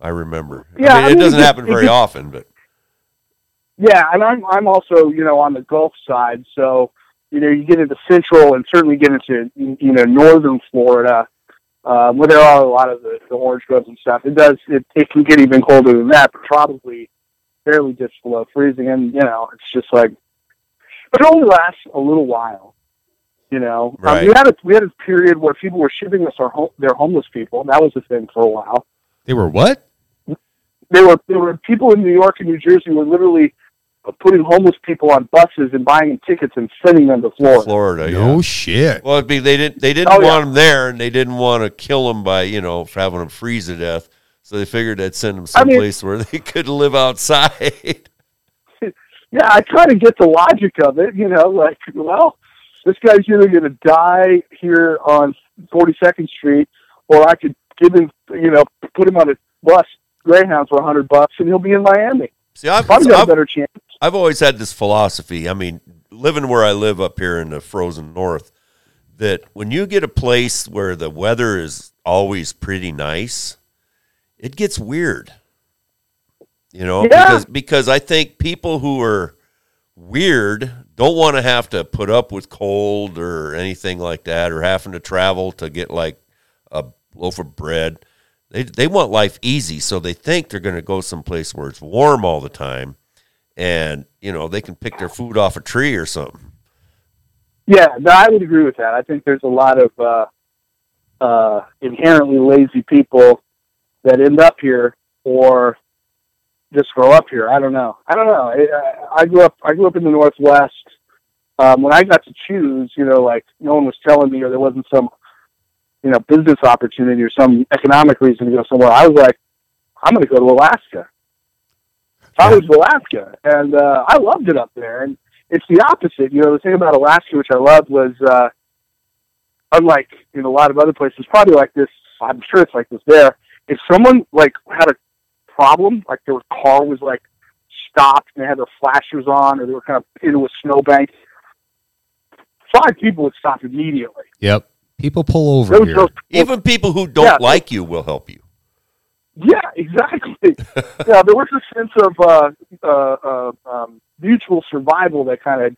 I remember. Yeah, I mean, I it mean, doesn't it- happen very gets- often, but Yeah, and I'm I'm also you know on the Gulf side, so you know you get into Central and certainly get into you know Northern Florida, uh, where there are a lot of the, the orange groves and stuff. It does it, it can get even colder than that, but probably barely just below freezing. And you know it's just like, but it only lasts a little while. You know, um, we had a we had a period where people were shipping us our home, their homeless people. And that was a thing for a while. They were what? There were there were people in New York and New Jersey were literally putting homeless people on buses and buying them tickets and sending them to Florida. Florida. no yeah. shit. Well, it'd be, they didn't they didn't Oh, want yeah. them there, and they didn't want to kill them by you know having them freeze to death. So they figured they'd send them I mean- someplace where they could live outside. Yeah, I kind of get the logic of it. You know, like, well, this guy's either going to die here on 42nd Street, or I could give him, you know, put him on a bus, Greyhound for a hundred bucks, and he'll be in Miami. See, I've, Probably got a I've, better chance. I've always had this philosophy. I mean, living where I live up here in the frozen north, that when you get a place where the weather is always pretty nice, it gets weird. You know, Yeah. because because I think people who are weird don't want to have to put up with cold or anything like that, or having to travel to get like a loaf of bread. They they want life easy, so they think they're going to go someplace where it's warm all the time, and you know they can pick their food off a tree or something. Yeah, no, I would agree with that. I think there's a lot of uh, uh, inherently lazy people that end up here or just grow up here. I don't know. I don't know. I, I grew up. I grew up in the Northwest. Um, when I got to choose, you know, like no one was telling me, or there wasn't some, you know, business opportunity or some economic reason to go somewhere. I was like, I'm going to go to Alaska. I was Alaska, and uh, I loved it up there. And it's the opposite. You know, the thing about Alaska, which I loved, was uh, unlike in a lot of other places, probably like this. I'm sure it's like this there. If someone like had a problem, like their car was like stopped and they had their flashers on, or they were kind of into a snowbank, five people would stop immediately. Yep. People pull over There here. no- Even people who don't Yeah. like you will help you. Yeah, exactly. yeah, there was a sense of uh, uh, uh, um, mutual survival that kind of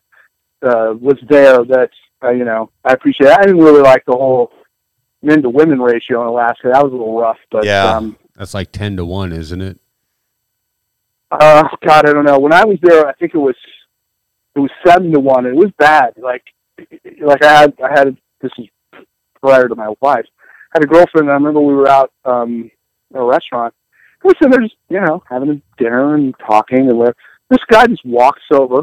uh, was there. That uh, you know, I appreciate. I didn't really like the whole men to women ratio in Alaska. That was a little rough, but Yeah. um, That's like ten to one, isn't it? uh, God, I don't know. When I was there, I think it was it was seven to one. It was bad. Like, like I had I had this is prior to my wife. I had a girlfriend. And I remember we were out um, at a restaurant. We were sitting there, just you know, having a dinner and talking, and whatever. This guy just walks over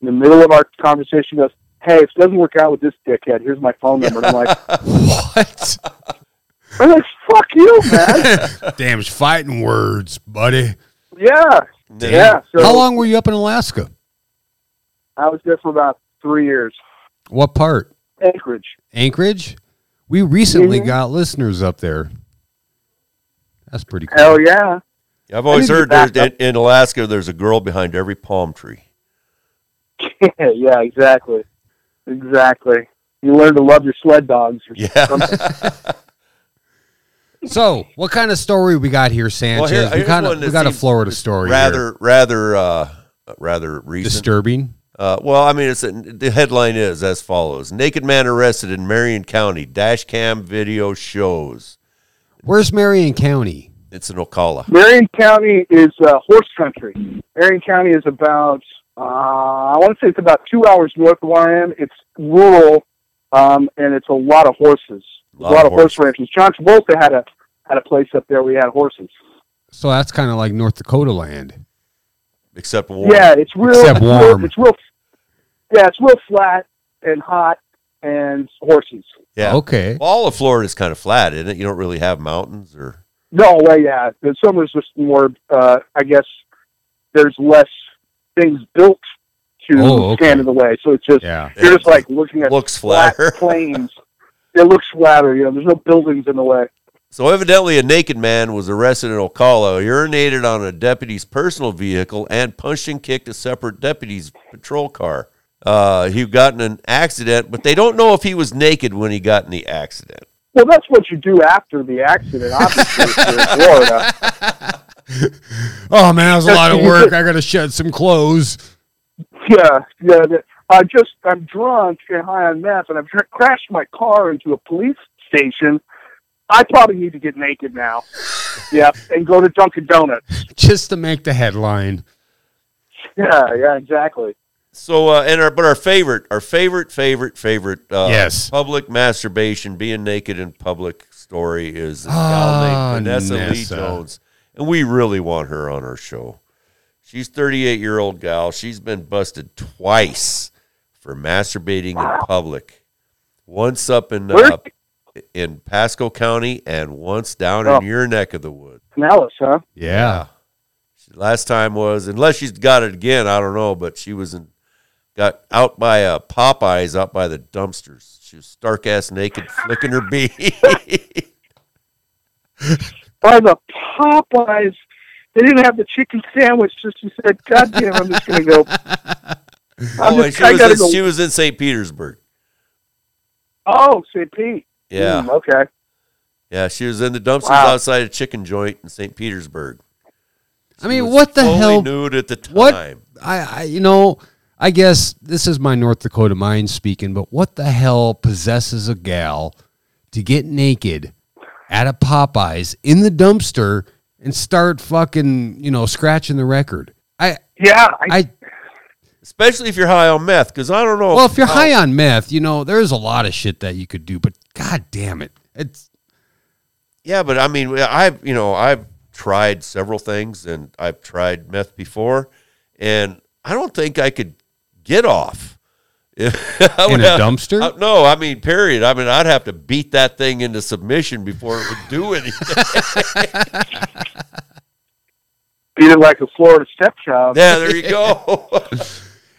in the middle of our conversation. Goes, "Hey, if it doesn't work out with this dickhead, here's my phone number." And I'm like, What? "I'm like, fuck you, man." Damn, it's fighting words, buddy. yeah, yeah. So How long were you up in Alaska? I was there for about three years. What part? Anchorage. Anchorage? We recently Mhm. got listeners up there. That's pretty cool. Hell yeah. I've always heard to back there's, in, in Alaska there's a girl behind every palm tree. yeah, exactly. Exactly. You learn to love your sled dogs. Or Yeah. something. So, what kind of story we got here, Sanchez? here- we here's got a, we got a Florida story. here. rather, rather, uh, rather recent. disturbing. Uh, well, I mean, it's the headline is as follows: Naked man arrested in Marion County. Dash cam video shows. Where's Marion County? It's in Ocala. Marion County is uh, horse country. Marion County is about, uh, I want to say it's about two hours north of where I am. It's rural, um, and it's a lot of horses. A lot, of horse ranches. John Travolta had a had a place up there We had horses. So that's kind of like North Dakota land. Except warm. Yeah, it's real. Except it's real- warm. It's real. Yeah, it's real flat and hot and horses. Yeah. Okay. Well, all of Florida is kind of flat, isn't it? You don't really have mountains or. No, well, yeah. The summer's just more. Uh, I guess there's less things built to Oh, okay. stand in the way, so it's just Yeah. you're just like looking at Looks flat flatter. plains. It looks flatter. You know, there's no buildings in the way. So evidently, a naked man was arrested in Ocala, urinated on a deputy's personal vehicle, and punched and kicked a separate deputy's patrol car. Uh, he got in an accident, but they don't know if he was naked when he got in the accident. Well, that's what you do after the accident. Obviously, if you're in Florida. Oh man, that was a lot of work. I got to shed some clothes. Yeah, yeah. I just I'm drunk and high on meth, and I've crashed my car into a police station. I probably need to get naked now. Yeah, and go to Dunkin' Donuts. Just to make the headline. Yeah, yeah, exactly. So, uh, and our but our favorite, our favorite, favorite, favorite, uh, Yes. public masturbation, being naked in public story is a Ah, gal named Vanessa Lee Nessa. Jones, and we really want her on our show. She's 38 year old gal. She's been busted twice for masturbating in public. Once up in Where? uh, in Pasco County, and once down Oh. in your neck of the woods. Nellis, huh? Yeah. Last time was unless she's got it again, I don't know, but she was in got out by uh, Popeyes out by the dumpsters. She was stark ass naked, flicking her bead. By the Popeyes, they didn't have the chicken sandwich. So she said, "God damn, I'm just gonna go." I'm oh, just, she was in, go. she was in St. Petersburg. oh, St. Pete. Yeah, Hmm, okay. yeah, she was in the dumpsters Wow. outside a chicken joint in St. Petersburg. I mean, was what the fully hell? Nude at the time. What? I, I, you know, I guess this is my North Dakota mind speaking, but what the hell possesses a gal to get naked at a Popeyes in the dumpster and start fucking, you know, scratching the record? I, Yeah, I, I, Especially if you're high on meth, because I don't know. well, if you're how- high on meth, you know, there's a lot of shit that you could do, but god damn it. It's, Yeah, but I mean, I've you know I've tried several things, and I've tried meth before, and I don't think I could get off. If I In would a dumpster? uh, no, I mean, period. I mean, I'd have to beat that thing into submission before it would do anything. beat it like a Florida stepchild. yeah, there you go.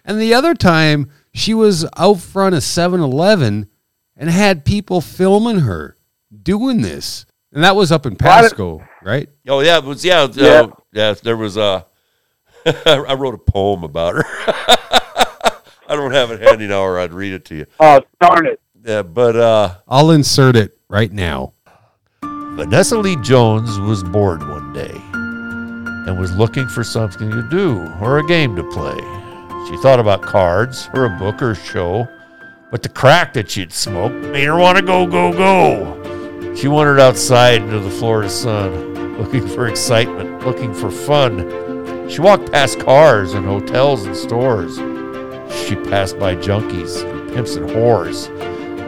And the other time, she was out front of 7 Eleven and had people filming her doing this. And that was up in Pasco, right? oh yeah, it was yeah, uh, Yeah. yeah. There was uh, I wrote a poem about her. I don't have it handy now, or I'd read it to you. Oh, darn it. Yeah, but uh, I'll insert it right now. Vanessa Lee Jones was bored one day and was looking for something to do or a game to play. She thought about cards or a book or a show, but the crack that she'd smoked made her want to go, go, go. She wandered outside into the Florida sun, looking for excitement, looking for fun. She walked past cars and hotels and stores. She passed by junkies and pimps and whores,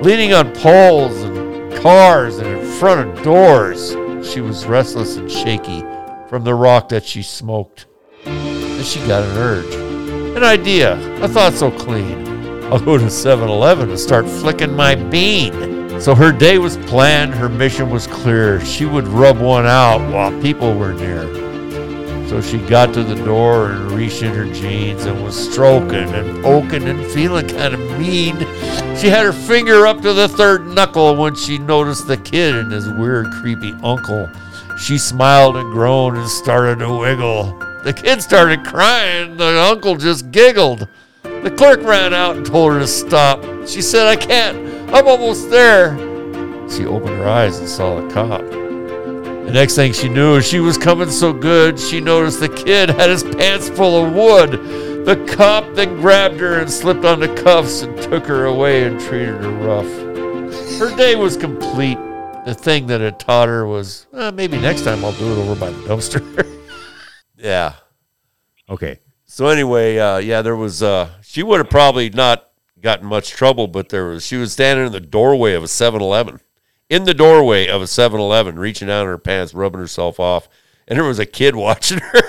leaning on poles and cars and in front of doors. She was restless and shaky from the rock that she smoked. Then she got an urge, an idea, a thought so clean. I'll go to 7 Eleven and start flicking my bean. So her day was planned, her mission was clear. She would rub one out while people were near. So she got to the door and reached in her jeans and was stroking and poking and feeling kind of mean. She had her finger up to the third knuckle when she noticed the kid and his weird, creepy uncle. She smiled and groaned and started to wiggle. The kid started crying. The uncle just giggled. The clerk ran out and told her to stop. She said, I can't. I'm almost there. She opened her eyes and saw the cop. The next thing she knew, she was coming so good, she noticed the kid had his pants full of wood. The cop then grabbed her and slipped on the cuffs and took her away and treated her rough. Her day was complete. The thing that it taught her was, "Uh, maybe next time I'll do it over by the dumpster. yeah. Okay. So anyway, uh, yeah, there was. Uh, she would have probably not gotten much trouble, but there was. She was standing in the doorway of a 7-Eleven, in the doorway of a 7-Eleven, reaching down in her pants, rubbing herself off, and there was a kid watching her.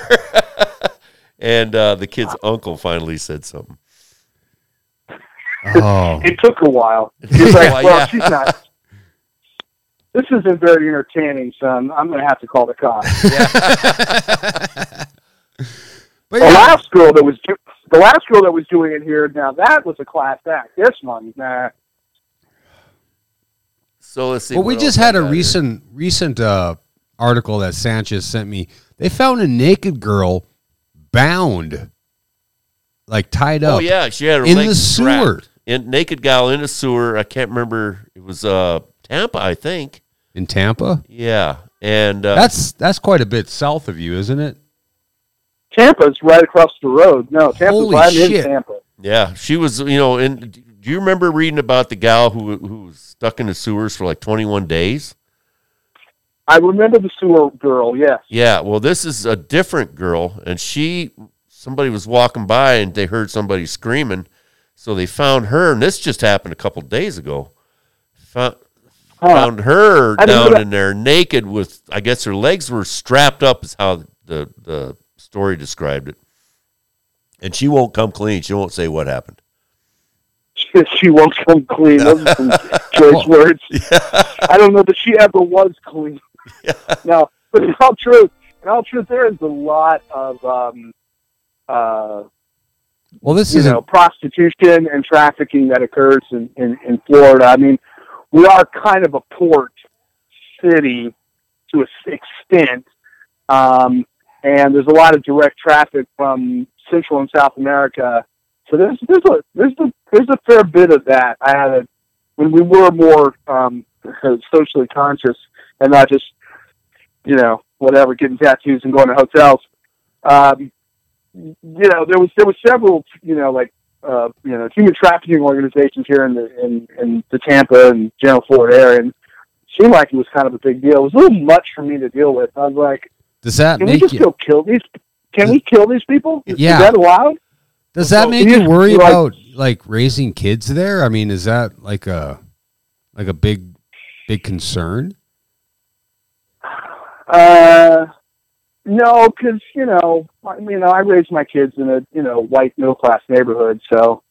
and uh, the kid's uncle finally said something. Oh, It took a while. He's like, Well, well, yeah. she's not. This isn't very entertaining, son. I'm going to have to call the cops. but The yeah, last girl that was do- the last girl that was doing it here, now that was a class act. This one, nah. So let's see. well, we just had a got here. recent recent uh, article that Sanchez sent me. They found a naked girl bound, like tied up. Oh yeah, she had her in the legs strapped. sewer. In naked gal in a sewer. I can't remember. It was uh Tampa, I think. in Tampa. Yeah, and uh, That's that's quite a bit south of you, isn't it? Tampa's right across the road. No, Tampa's Holy right shit. in Tampa. Yeah, she was. You know, and do you remember reading about the gal who who was stuck in the sewers for like twenty one days? I remember the sewer girl. Yes. Yeah. Well, this is a different girl, and she somebody was walking by and they heard somebody screaming, so they found her, and this just happened a couple days ago. Found, Huh. Found her I down in there naked with, I guess her legs were strapped up, is how the the story described it. And she won't come clean. She won't say what happened. she won't come clean. Those are some choice words. I don't know that she ever was clean. No, but in all truth, in all truth, there is a lot of um, uh, Well, this isn't. know prostitution and trafficking that occurs in, in, in Florida. I mean, we are kind of a port city to a s- extent, um, and there's a lot of direct traffic from Central and South America. So there's there's a there's a there's a fair bit of that. I had a, when we were more um, socially conscious and not just you know whatever getting tattoos and going to hotels. Um, you know, there was there was several, you know, like uh, you know, human trafficking organizations here in the in, in the Tampa and general Florida area, and seemed like it was kind of a big deal. It was a little much for me to deal with. I was like, Does that can we just you? go kill these? Can we kill these people? Is, Yeah. is that allowed? Does that So make you worry like- about like raising kids there? I mean, is that like a like a big big concern? Uh, no, because you know, I mean, I raised my kids in a you know white middle class neighborhood, so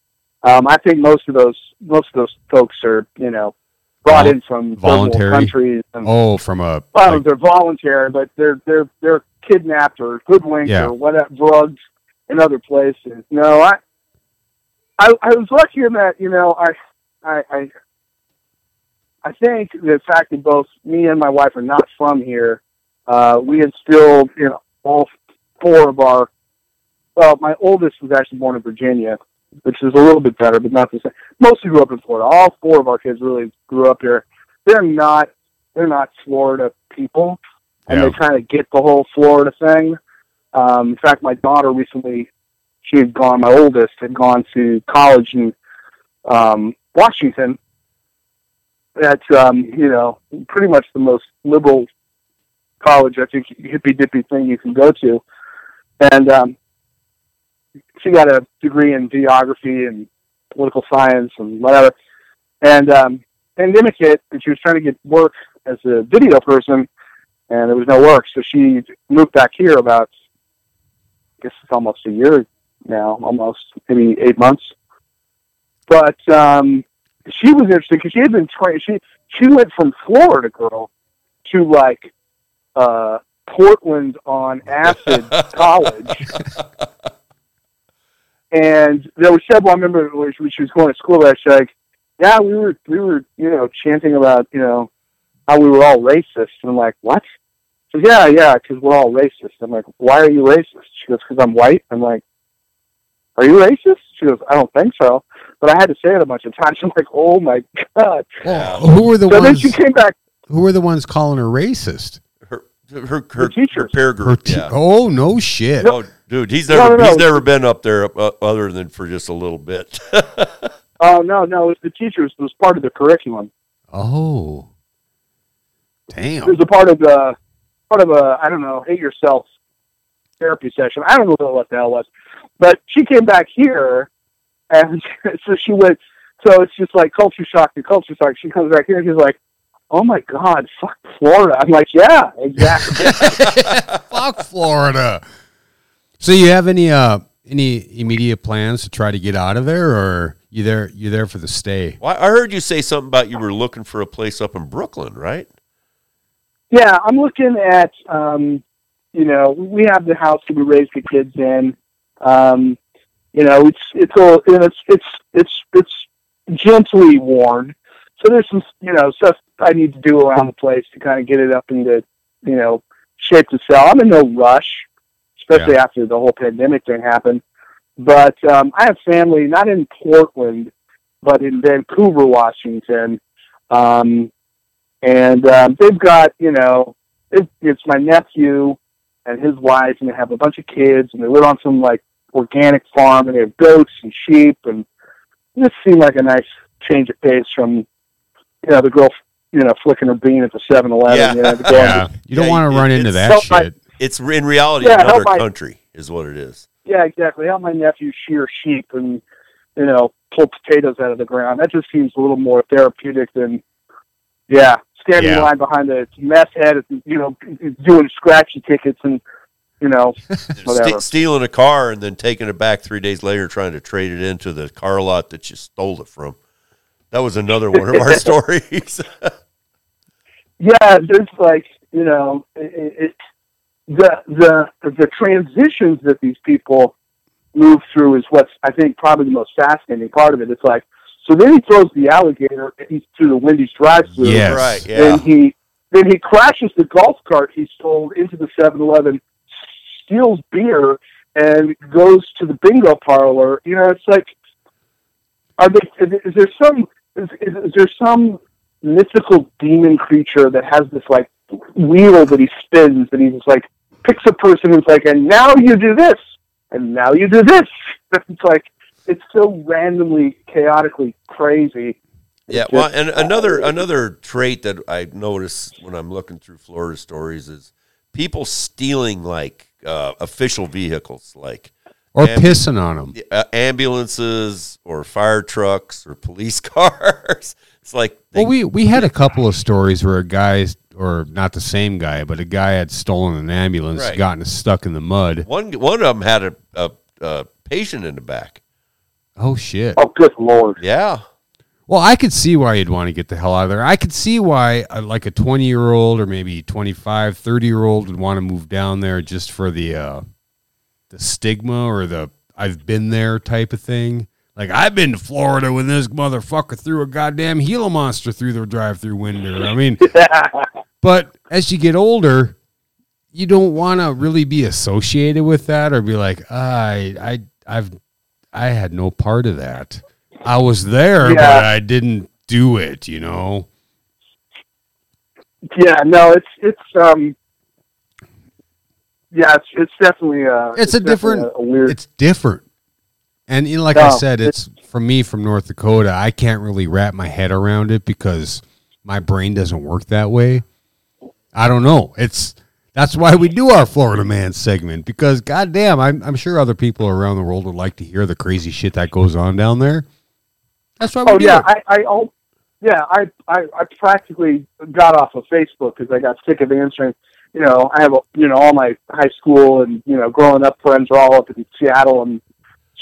um, I think most of those most of those folks are you know brought Vol- in from voluntary? countries. And, Oh, from a well, like- they're voluntary, but they're they're they're kidnapped or hoodwinked Yeah. or whatever, drugged in other places. No, I, I I was lucky in that you know I I I, I think the fact that both me and my wife are not from here, uh, we instilled you know all four of our. Well, my oldest was actually born in Virginia, which is a little bit better, but not the same. Mostly grew up in Florida. All four of our kids really grew up here. They're not they're not Florida people, and Yeah. they kind of get the whole Florida thing. Um, in fact, my daughter recently, she had gone. My oldest had gone to college in um, Washington. That's um, you know pretty much the most liberal college I think hippy dippy thing you can go to, and um, she got a degree in geography and political science and whatever. And um, pandemic hit, and she was trying to get work as a video person, and there was no work. So she moved back here about, I guess it's almost a year now, almost maybe eight months. But um, she was interested because she had been trained. She she went from Florida girl to like uh, Portland on acid college. And there were several. I remember when she was going to school. That she's like, "Yeah, we were we were you know chanting about you know how we were all racist." And I'm like, "What?" She goes, "Yeah, yeah, because we're all racist." I'm like, "Why are you racist?" She goes, "Because I'm white." I'm like, "Are you racist?" She goes, "I don't think so." But I had to say it a bunch of times. I'm like, "Oh my god!" Well, who were the so then ones? she came back. Who were the ones calling her racist? Her her her, her, teachers. peer Her group. te- yeah. Oh no shit! Oh, dude, he's never no, no. he's never been up there uh, other than for just a little bit. Oh no, no, it was the teachers. It was part of the curriculum. Oh, damn! It was a part of the part of a I don't know hate yourself therapy session. I don't know what the hell it was, but she came back here, and so she went. So it's just like culture shock to culture shock. She comes back here and she's like, "Oh my god, fuck Florida." I'm like, "Yeah, exactly." Fuck Florida. So you have any uh any immediate plans to try to get out of there, or you there you there for the stay? well, I heard you say something about you were looking for a place up in Brooklyn, right? Yeah, I'm looking at, um, you know, we have the house that we raised the kids in. Um, you know, it's it's all you know, it's it's it's it's gently worn. So there's some you know stuff I need to do around the place to kind of get it up into you know shape to sell. I'm in no rush, especially after the whole pandemic thing happened. But um, I have family not in Portland, but in Vancouver, Washington. Um, and um, they've got you know it, it's my nephew and his wife and they have a bunch of kids and they live on some like organic farm and they have goats and sheep and it just seemed like a nice change of pace from you know the girl you know flicking a bean at the seven eleven Yeah. you know the girl Yeah, you don't Yeah, want to run into that help my- shit. It's in reality Yeah, another my- country, is what it is. yeah exactly help my nephew shear sheep and you know pull potatoes out of the ground that just seems a little more therapeutic than yeah standing Yeah. line behind the mess head you know doing scratchy tickets and you know whatever. Ste stealing a car and then taking it back three days later, trying to trade it into the car lot that you stole it from. That was another one of our stories. yeah, there's like you know it, it, the the the transitions that these people move through is what's I think probably the most fascinating part of it. It's like so then he throws the alligator through the Wendy's drive-through, Yes. right? Yeah. and he then he crashes the golf cart he stole into the 7-Eleven, steals beer, and goes to the bingo parlor. You know, it's like, are they? Is, is there some? Is, is, is there some mythical demon creature that has this like wheel that he spins and he just like picks a person and's like, and now you do this, and now you do this. it's like it's so randomly, chaotically crazy. Yeah, well, and another another trait that I notice when I'm looking through Florida stories is people stealing like uh, official vehicles, like Or Am- pissing on them. uh, ambulances or fire trucks or police cars. It's like they, Well, we we had a couple of stories where a guy, or not the same guy, but a guy had stolen an ambulance, Right. gotten stuck in the mud. one one of them had a, a, a patient in the back. Oh shit! Oh, good lord! Yeah, Well, I could see why you'd want to get the hell out of there. I could see why, uh, like a 20 year old or maybe 25, 30 year old would want to move down there just for the uh, the stigma or the I've been there type of thing. Like I've been to Florida when this motherfucker threw a goddamn Gila monster through the drive-through window. I mean, but as you get older, you don't want to really be associated with that or be like, I, I, I've, I had no part of that. I was there, Yeah. but I didn't do it. You know. Yeah, no, it's it's um, yeah, it's it's definitely uh, It's a different- a, weird. It's different. And you know, like I said, it's for me from North Dakota. I can't really wrap my head around it because my brain doesn't work that way. I don't know. It's that's why we do our Florida Man segment because goddamn, I'm I'm sure other people around the world would like to hear the crazy shit that goes on down there. That's why we Oh do yeah, it. I, I, oh, yeah, I, I, I practically got off of Facebook because I got sick of answering. You know, I have, you know, all my high school and you know, growing up friends are all up in Seattle and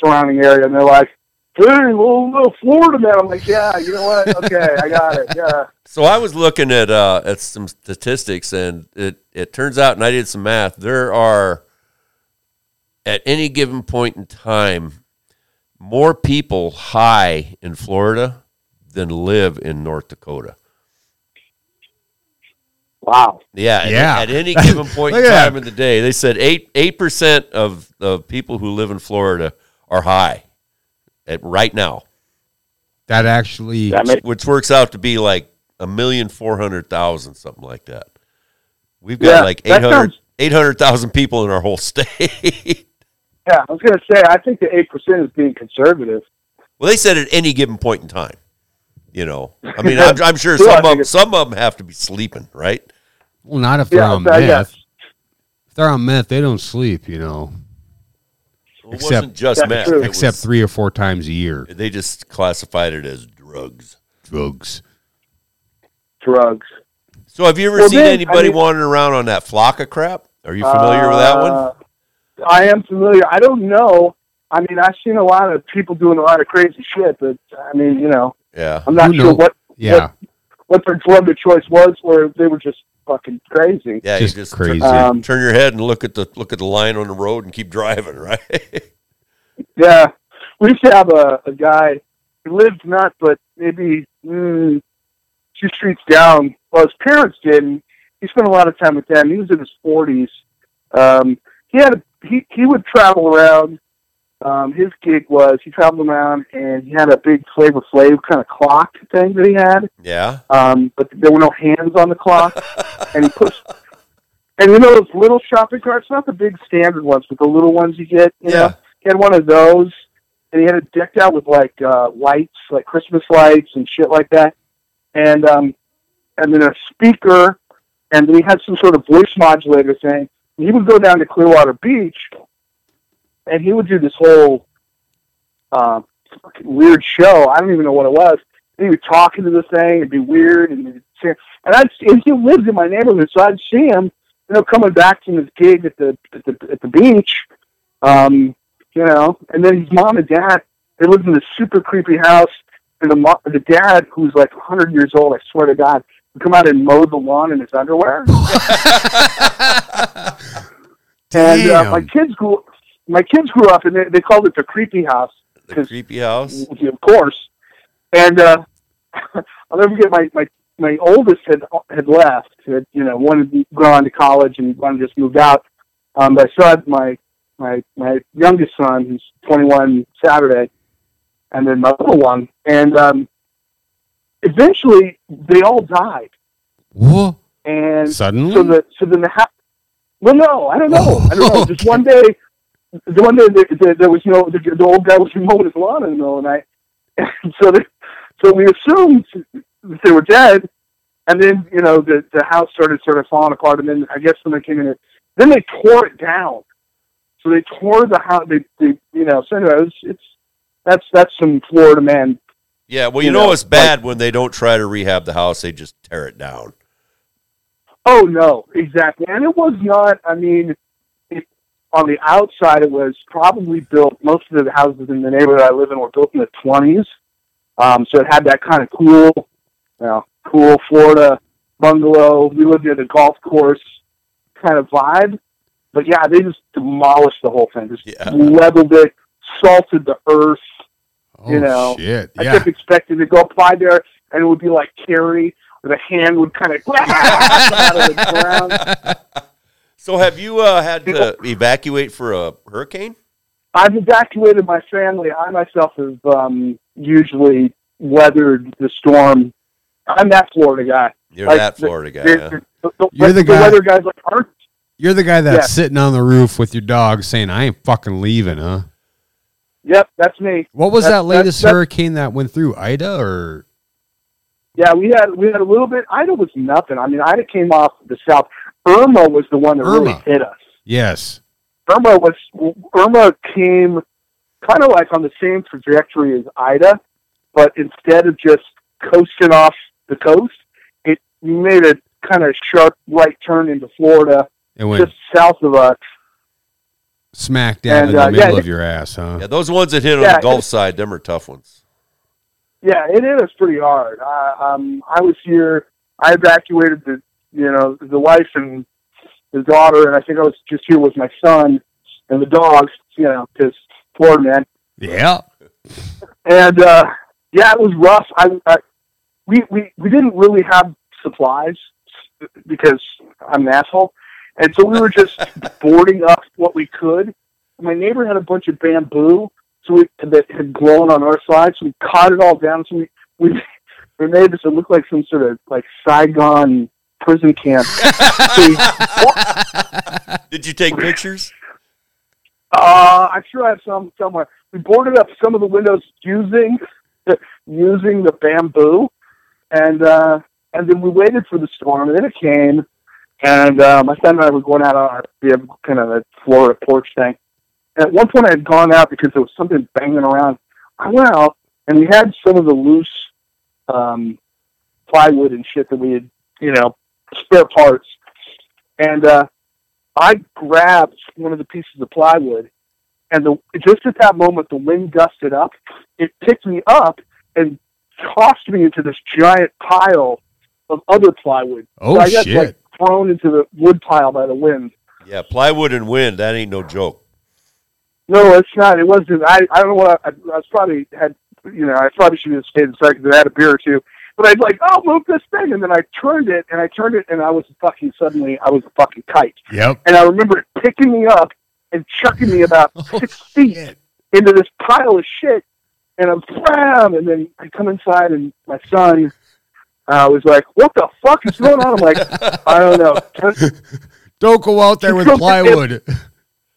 surrounding area, and they're like, "Hey, little, little Florida man." I'm like, "Yeah, you know what? Okay, I got it. Yeah, So I was looking at uh, at some statistics, and it it turns out, and I did some math. There are at any given point in time more people high in Florida than live in North Dakota. Wow, Yeah, at- Yeah. At, any given point in time that. in the day, they said eight eight percent of the people who live in Florida are high at right now, That actually that makes which works out to be like a million four hundred thousand, something like that. We've got Yeah, like that 800 sounds- 800,000 people in our whole state. yeah. I was gonna say, I think the eight percent is being conservative. well, they said at any given point in time. You know, I mean, I'm, I'm sure some of it's- some of them have to be sleeping, right? Well, not if they're Yeah, on I meth. guess. If they're on meth, they don't sleep. You know, It Except- wasn't just meth. true. Except was- three or four times a year. they just classified it as drugs. Drugs. Drugs. So, have you ever Well, seen then, I anybody mean- wandering around on that flakka crap? Are you familiar with that one? Uh, I am familiar. I don't know. I mean, I've seen a lot of people doing a lot of crazy shit, but I mean, you know, Yeah. I'm not Who sure knows? what Yeah. what their drug of choice was, or if they were just fucking crazy. Yeah, Just you just crazy. Turn, Um, turn your head and look at the look at the line on the road and keep driving, right? Yeah, we used to have a, a guy who lived not, but maybe mm, two streets down. Well, his parents did. And he spent a lot of time with them. He was in his forties. Um, he had a, he he would travel around. Um, his gig was he traveled around and he had a big Flavor Flav kind of clock thing that he had. yeah. um, but there were no hands on the clock. and he pushed, and you know those little shopping carts, not the big standard ones, but the little ones you get. You Yeah. know, he had one of those, and he had it decked out with like uh, lights, like Christmas lights and shit like that, and um, and then a speaker, and then he had some sort of voice modulator thing. And he would go down to Clearwater Beach, and he would do this whole uh, fucking weird show. I don't even know what it was. And he would talk into the thing. It'd be weird, and and I'd and he lived in my neighborhood, so I'd see him, you know, coming back from his gig at the at the at the beach, um, you know, and then his mom and dad they lived in this super creepy house, and the mo- the dad who's like 100 years old, I swear to God, would come out and mow the lawn in his underwear. And uh, my kids grew my kids grew up and they, they called it the creepy house, The creepy house. of course. And uh, I'll never forget my, my my oldest had had left. Had, you know, wanted to go on to college and one just moved out. Um, but I still had my my my youngest son, who's 21 Saturday, and then my little one. And um, eventually, they all died. What? And Suddenly? so the so then the ha- well no I don't know I don't know just one day the one day there, there, there was you know the, the old guy was mowing his lawn in the middle of the night and so they, so we assumed that they were dead and then you know the the house started sort of falling apart and then I guess when they came in then they tore it down so they tore the house they, they you know so anyway it's, it's that's that's some Florida man Yeah, well, you You know know, it's bad when they don't try to rehab the house; they just tear it down. Oh no, exactly. And it was not. I mean, on the outside, it was probably built. Most of the houses in the neighborhood I live in were built in the twenties, um, so it had that kind of cool, you know, cool Florida bungalow. We lived near the golf course kind of vibe. But yeah, they just demolished the whole thing. Just Yeah. leveled it, salted the earth. Oh, you know, shit. I kept expecting to go apply there, and it would be like Carrie, where the hand would kind of out of the ground. So, have you uh, had to evacuate for a hurricane? I've evacuated my family. I myself have um, usually weathered the storm. I'm that Florida guy. You're Like, that the- Florida guy. the- huh? the- the- You're the the guy- weather guys like aren't You're the guy that's Yeah. sitting on the roof with your dog saying, I ain't fucking leaving, huh? Yep, that's me. What was That's- that latest that's- hurricane that went through? Ida or Yeah, we had we had a little bit. Ida was nothing. I mean, Ida came off the south. Irma was the one that really hit us. yes. Irma was Irma came kind of like on the same trajectory as Ida, but instead of just coasting off the coast, it made a kind of sharp right turn into Florida, It went just south of us. smack down and, in the uh, middle yeah, of your ass, huh? Yeah, those ones that hit on the Gulf side, them are tough ones. Yeah, it hit us pretty hard. Uh, um, I was here. I evacuated the, you know, the wife and the daughter, and I think I was just here with my son and the dogs, you know, because Florida man. Yeah. And uh, yeah, it was rough. I, I we, we we didn't really have supplies because I'm an asshole, and so we were just boarding up what we could. My neighbor had a bunch of bamboo, so we that had grown on our side, so we cut it all down. So we we, we made this. It looked like some sort of like Saigon prison camp. Did you take pictures? Uh, I'm sure I have some somewhere. We boarded up some of the windows using using the bamboo, and uh, and then we waited for the storm, and then it came. And uh, my son and I were going out on our we have kind of a Florida porch thing. And at one point, I had gone out because there was something banging around. I went out, and we had some of the loose um, plywood and shit that we had, you know, spare parts. And uh, I grabbed one of the pieces of plywood, and the, just at that moment, the wind gusted up. It picked me up and tossed me into this giant pile of other plywood. Oh so I got shit. like thrown into the wood pile by the wind. Yeah, plywood and wind, that ain't no joke. No, it's not. It wasn't. I I don't know what I, I was probably had. You know, I probably should have stayed inside because I had a beer or two. But I'd like, oh, move this thing, and then I turned it, and I turned it, and I was fucking suddenly, I was a fucking kite. Yep. And I remember it picking me up and chucking me about Oh, six feet into this pile of shit. And I'm bam, and then I come inside, and my son uh, was like, "What the fuck is going on?" I'm like, "I don't know." Don't go out there with plywood.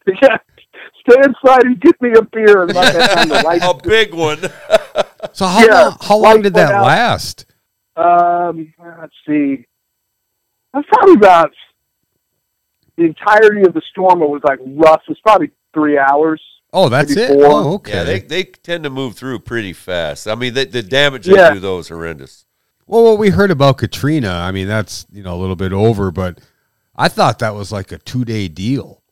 yeah, stay inside and get me a beer. And by that time, the lights A big one. So how Yeah, long, how long did lights went that out. last? Um, let's see. That's probably about the entirety of the storm. It was like rough. It was probably three hours. Oh, that's it. four. Oh, okay. Yeah, they, they tend to move through pretty fast. I mean, the, the damage Yeah. they do though is horrendous. Well, what we heard about Katrina, I mean, that's you know a little bit over, but I thought that was like a two day deal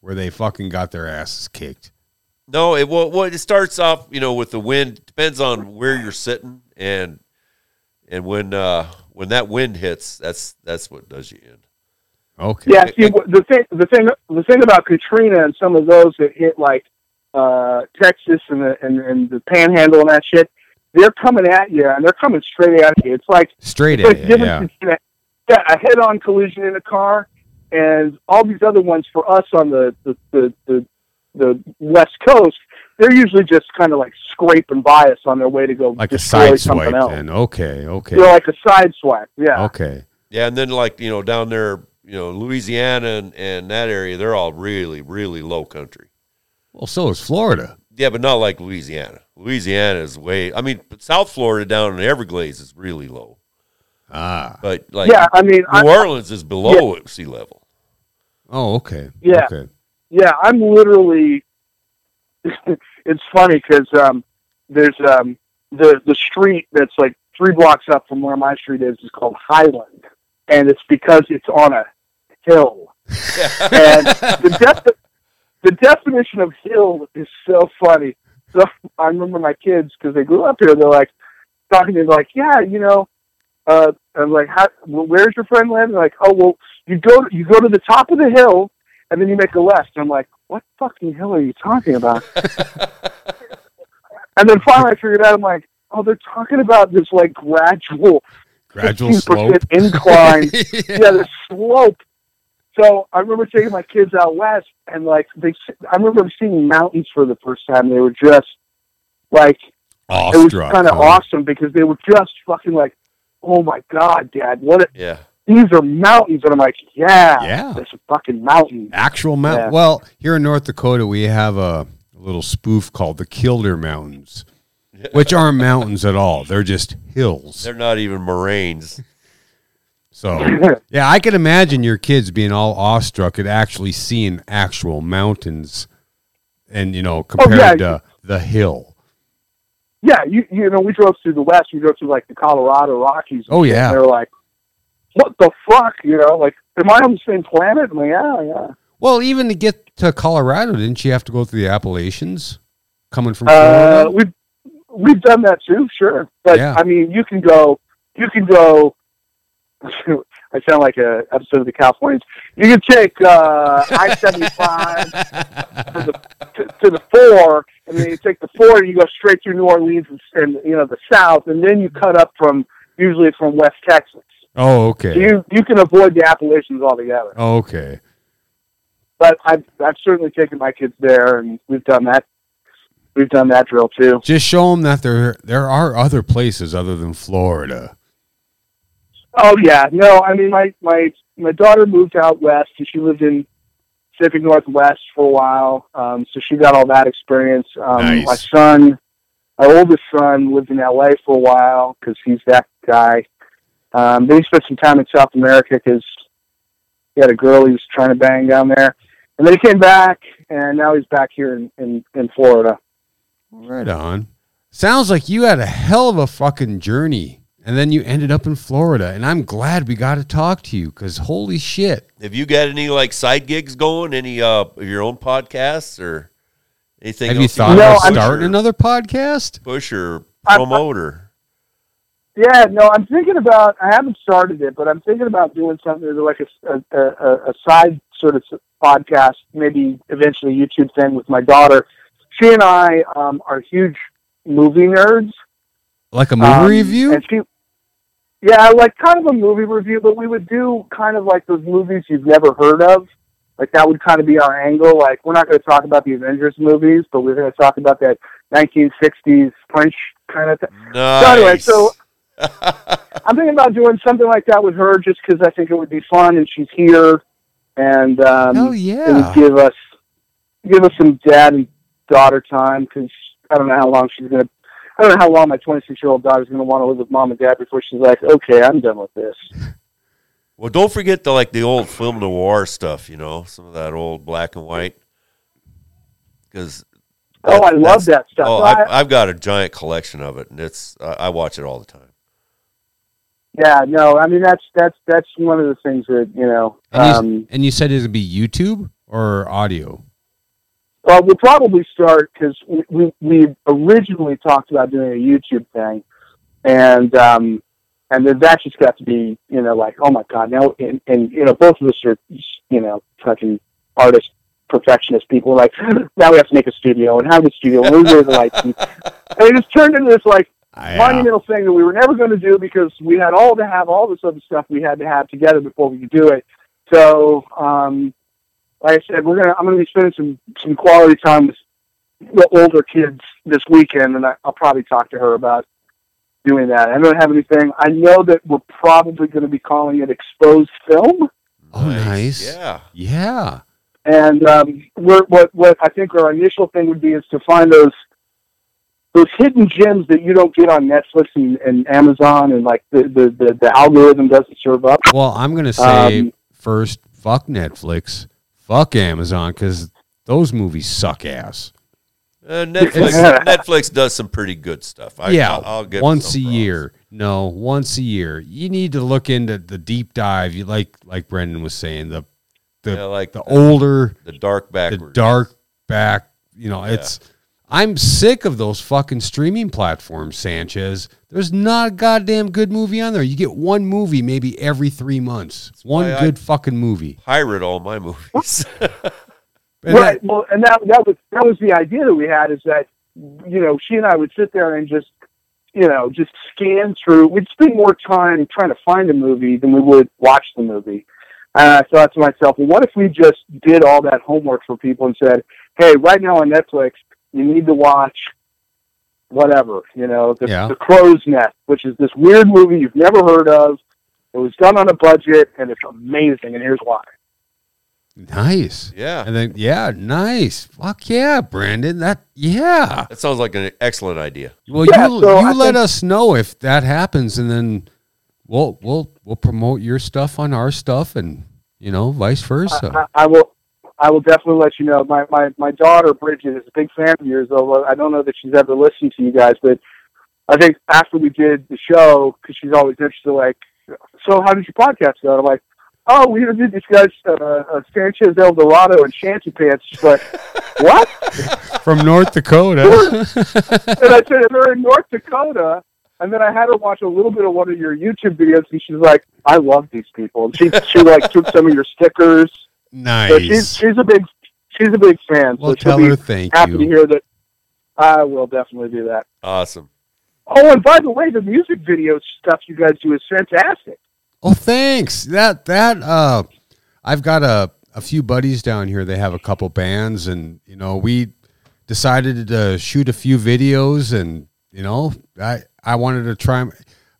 where they fucking got their asses kicked. No, it well, well, it starts off, you know, with the wind. Depends on where you're sitting and and when uh when that wind hits, that's that's what does you in. Okay. Yeah, see, the thing, the thing, the thing about Katrina and some of those that hit like uh, Texas and the and, and the Panhandle and that shit, they're coming at you and they're coming straight at you. It's like Straight it's like at you, yeah. a, yeah, a head-on collision in a car and all these other ones for us on the the the, the, the west coast. They're usually just kind of like scraping by us on their way to go Like a destroy side something swipe else. then. Okay, okay. They're like a side swipe. Yeah. Okay. Yeah, and then like, you know, down there, you know, Louisiana and, and that area, they're all really, really low country. Well, so is Florida. Yeah, but not like Louisiana. Louisiana is way I mean, South Florida down in the Everglades is really low. Ah. But like yeah, I mean, New I, Orleans is below sea level. Oh, okay. Yeah. Okay. Yeah, I'm literally. it's funny because um, there's um, the the street that's like three blocks up from where my street is is called Highland, and it's because it's on a hill. and the def- the definition of hill is so funny. So I remember my kids because they grew up here. They're like talking to me like, yeah, you know. Uh, I'm like, how, well, where's your friend live? And they're like, oh, well, you go to, you go to the top of the hill and then you make a left. And I'm like, what fucking hill are you talking about? and then finally I figured out, I'm like, oh, they're talking about this like gradual Gradual 15% slope. incline. yeah, the slope. so I remember taking my kids out west, and like they, I remember seeing mountains for the first time. They were just like it was Awestruck. kind of huh? awesome because they were just fucking like, "Oh my god, Dad, what? A, Yeah. These are mountains!" And I'm like, "Yeah, Yeah. it's a fucking mountain." Actual mountain. Yeah. Well, here in North Dakota, we have a little spoof called the Killdeer Mountains, which aren't mountains at all. They're just hills. They're not even moraines. So, yeah, I can imagine your kids being all awestruck at actually seeing actual mountains and, you know, oh, compared yeah. to the hill. Yeah, you you know, we drove through the west. We drove through like the Colorado Rockies. Oh, yeah. and they're like, "What the fuck?" You know, like, "Am I on the same planet?" I'm like, "Yeah, yeah." Well, even to get to Colorado, didn't you have to go through the Appalachians coming from Uh, we've we've done that too, sure. But Yeah. I mean, you can go, you can go. I sound like a episode of the Californians. You can take uh, I seventy five to the to, to the four, and then you take the four and you go straight through New Orleans and, and you know the south, and then you cut up from usually from West Texas. Oh, okay. you you can avoid the Appalachians altogether. Oh, okay. But I've I've certainly taken my kids there, and we've done that. We've done that drill too. Just show them that there there are other places other than Florida. Oh yeah, no, I mean my my my daughter moved out west, and she lived in Pacific Northwest for a while, um, so she got all that experience. Um, Nice. My son, my oldest son, lived in L.A. for a while because he's that guy. Um, then he spent some time in South America because he had a girl he was trying to bang down there, and then he came back, and now he's back here in in, in Florida. Right on. Sounds like you had a hell of a fucking journey, and then you ended up in Florida. And I'm glad we got to talk to you because holy shit. Have you got any like side gigs going? Any uh of your own podcasts or anything? Have you thought wanna No, about starting or- another podcast? push or I- I- or? Yeah, no, I'm thinking about. I haven't started it, but I'm thinking about doing something like a a, a, a side sort of podcast, maybe eventually YouTube thing with my daughter. She and I um, are huge movie nerds. Like a movie Um, review? And she, yeah, like kind of a movie review, but we would do kind of like those movies you've never heard of. Like that would kind of be our angle. Like we're not going to talk about the Avengers movies, but we're going to talk about that 1960s French kind of thing. Nice. So anyway, so I'm thinking about doing something like that with her, just because I think it would be fun, and she's here, and um, Hell it yeah. would give us give us some dad and daughter time. Because I don't know how long she's gonna. I don't know how long my 26 year old daughter's gonna want to live with mom and dad before she's like, okay, I'm done with this. well, don't forget the like the old film noir stuff. You know, some of that old black and white. Because Oh, I love that stuff. Oh, I've, I- I've got a giant collection of it, and it's I, I watch it all the time. Yeah, no, I mean that's that's that's one of the things that you know. And you, Um, and you said it would be YouTube or audio? Well, we'll probably start because we, we we originally talked about doing a YouTube thing, and um, and then that just got to be you know like oh my god now and, and you know both of us are you know fucking artist perfectionist people like now we have to make a studio and have a studio and we're the lights and, and it just turned into this like Yeah. monumental thing that we were never going to do because we had all to have all this other stuff we had to have together before we could do it. So, um, like I said, we're gonna I'm gonna be spending some some quality time with the older kids this weekend, and I, I'll probably talk to her about doing that. I don't have anything. I know that we're probably going to be calling it exposed film, Oh, nice. Yeah. Yeah. and um, we're, what what I think our initial thing would be is to find those those hidden gems that you don't get on Netflix and, and Amazon, and like the, the, the, the algorithm doesn't serve up. Well, I'm going to say Um, first, fuck Netflix, fuck Amazon, because those movies suck ass. Uh, Netflix Netflix does some pretty good stuff. I, yeah, I'll, I'll give once a some props. year. No, once a year. You need to look into the deep dive. You like, like Brendan was saying, the the Yeah, like the older, the dark back the dark back. You know, it's. I'm sick of those fucking streaming platforms, Sanchez. There's not a goddamn good movie on there. You get one movie maybe every three months. one why I- good fucking movie. pirate all my movies. And right. that- well, and that that was that was the idea that we had is that you know she and I would sit there and just you know just scan through. We'd spend more time trying to find a movie than we would watch the movie. Uh, and I thought to myself, well, what if we just did all that homework for people and said, hey, right now on Netflix, you need to watch whatever, you know, the, Yeah. the Crow's Nest, which is this weird movie you've never heard of. It was done on a budget, and it's amazing, and here's why. Nice. Yeah. And then yeah, nice. Fuck yeah, Brandon. That yeah. That sounds like an excellent idea. Well, Yeah, you so you I let think- us know if that happens, and then we'll we'll we'll promote your stuff on our stuff, and you know, vice versa. I, I will. I will definitely let you know. My, my my daughter Bridget is a big fan of yours, although I don't know that she's ever listened to you guys. But I think after we did the show, because she's always interested, like, so how did your podcast go? And I'm like, oh, we interviewed these guys, uh, uh, Sanchez El Dorado and Shanty Pants. She's like, what? From North Dakota. and I said, they're in North Dakota. And then I had her watch a little bit of one of your YouTube videos, and she's like, I love these people. And she she like took some of your stickers. So she's nice. she's a big she's a big fan. Well, so she'll tell be her thank happy to hear that. I will definitely do that. Awesome. Oh, and by the way, the music video stuff you guys do is fantastic. Oh, thanks. That that uh, I've got a a few buddies down here. They have a couple bands, and you know, we decided to shoot a few videos, and you know, I I wanted to try.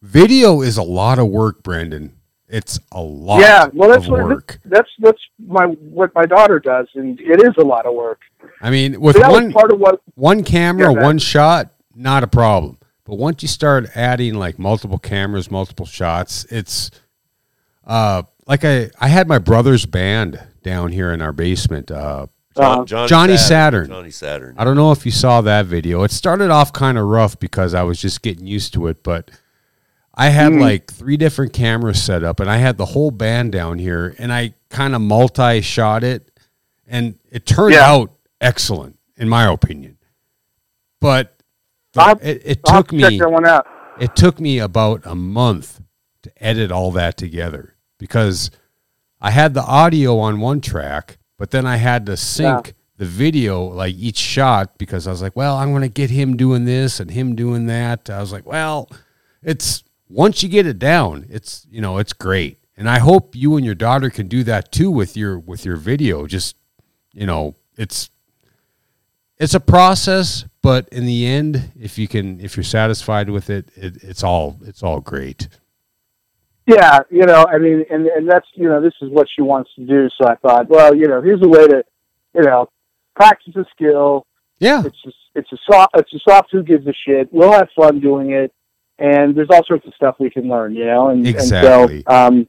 Video is a lot of work, Brendan. It's a lot. yeah, well, that's of what work. that's that's my what my daughter does, and it is a lot of work. I mean, with But one part of what. one camera, Yeah, one shot, not a problem. But once you start adding like multiple cameras, multiple shots, it's uh like I I had my brother's band down here in our basement. Uh Uh, Johnny Saturn. Johnny Saturn. I don't know if you saw that video. It started off kind of rough because I was just getting used to it, but I had Hmm. like three different cameras set up and I had the whole band down here and I kind of multi shot it and it turned Yeah. out excellent in my opinion. But the- it, it took me one out. it took me about a month to edit all that together because I had the audio on one track, but then I had to sync the video, like each shot, because I was like, well, I'm going to get him doing this and him doing that. I was like, well, it's once you get it down, it's you know, it's great. And I hope you and your daughter can do that too with your with your video. Just you know, it's it's a process, but in the end, if you can, if you're satisfied with it, it it's all it's all great. Yeah, you know, I mean, and and that's you know, this is what she wants to do. So I thought, well, you know, here's a way to, you know, practice a skill. Yeah, It's just, it's a soft it's a soft who gives a shit. We'll have fun doing it, and there's all sorts of stuff we can learn, you know. And, Exactly. And so, um,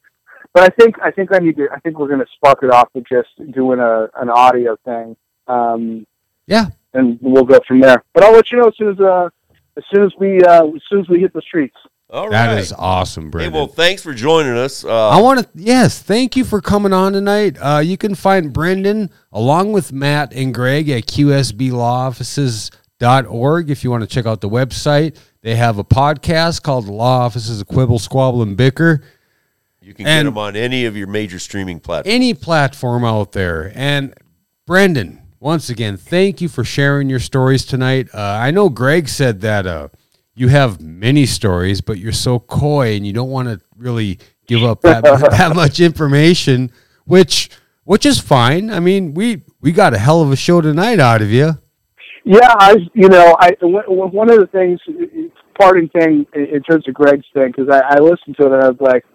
but I think I think I need to. I think we're going to spark it off with just doing a an audio thing. Um, yeah. and we'll go from there. But I'll let you know as soon as uh, as soon as we uh, as soon as we hit the streets. All right. That is awesome, Hey, well, thanks for joining us. Uh, I want to, yes, thank you for coming on tonight. Uh, you can find Brendan along with Matt and Greg at qsblawoffices.org if you want to check out the website. They have a podcast called The Law Offices of Quibble, Squabble, and Bicker. you can get them on any of your major streaming platforms. Any platform out there. And Brendan, once again, thank you for sharing your stories tonight. Uh, I know Greg said that uh, you have many stories, but you're so coy and you don't want to really give up that, that much information, which which is fine. I mean, we we got a hell of a show tonight out of you. Yeah, I you know I one one of the things parting thing in in terms of Greg's thing because I, I listened to it and I was like,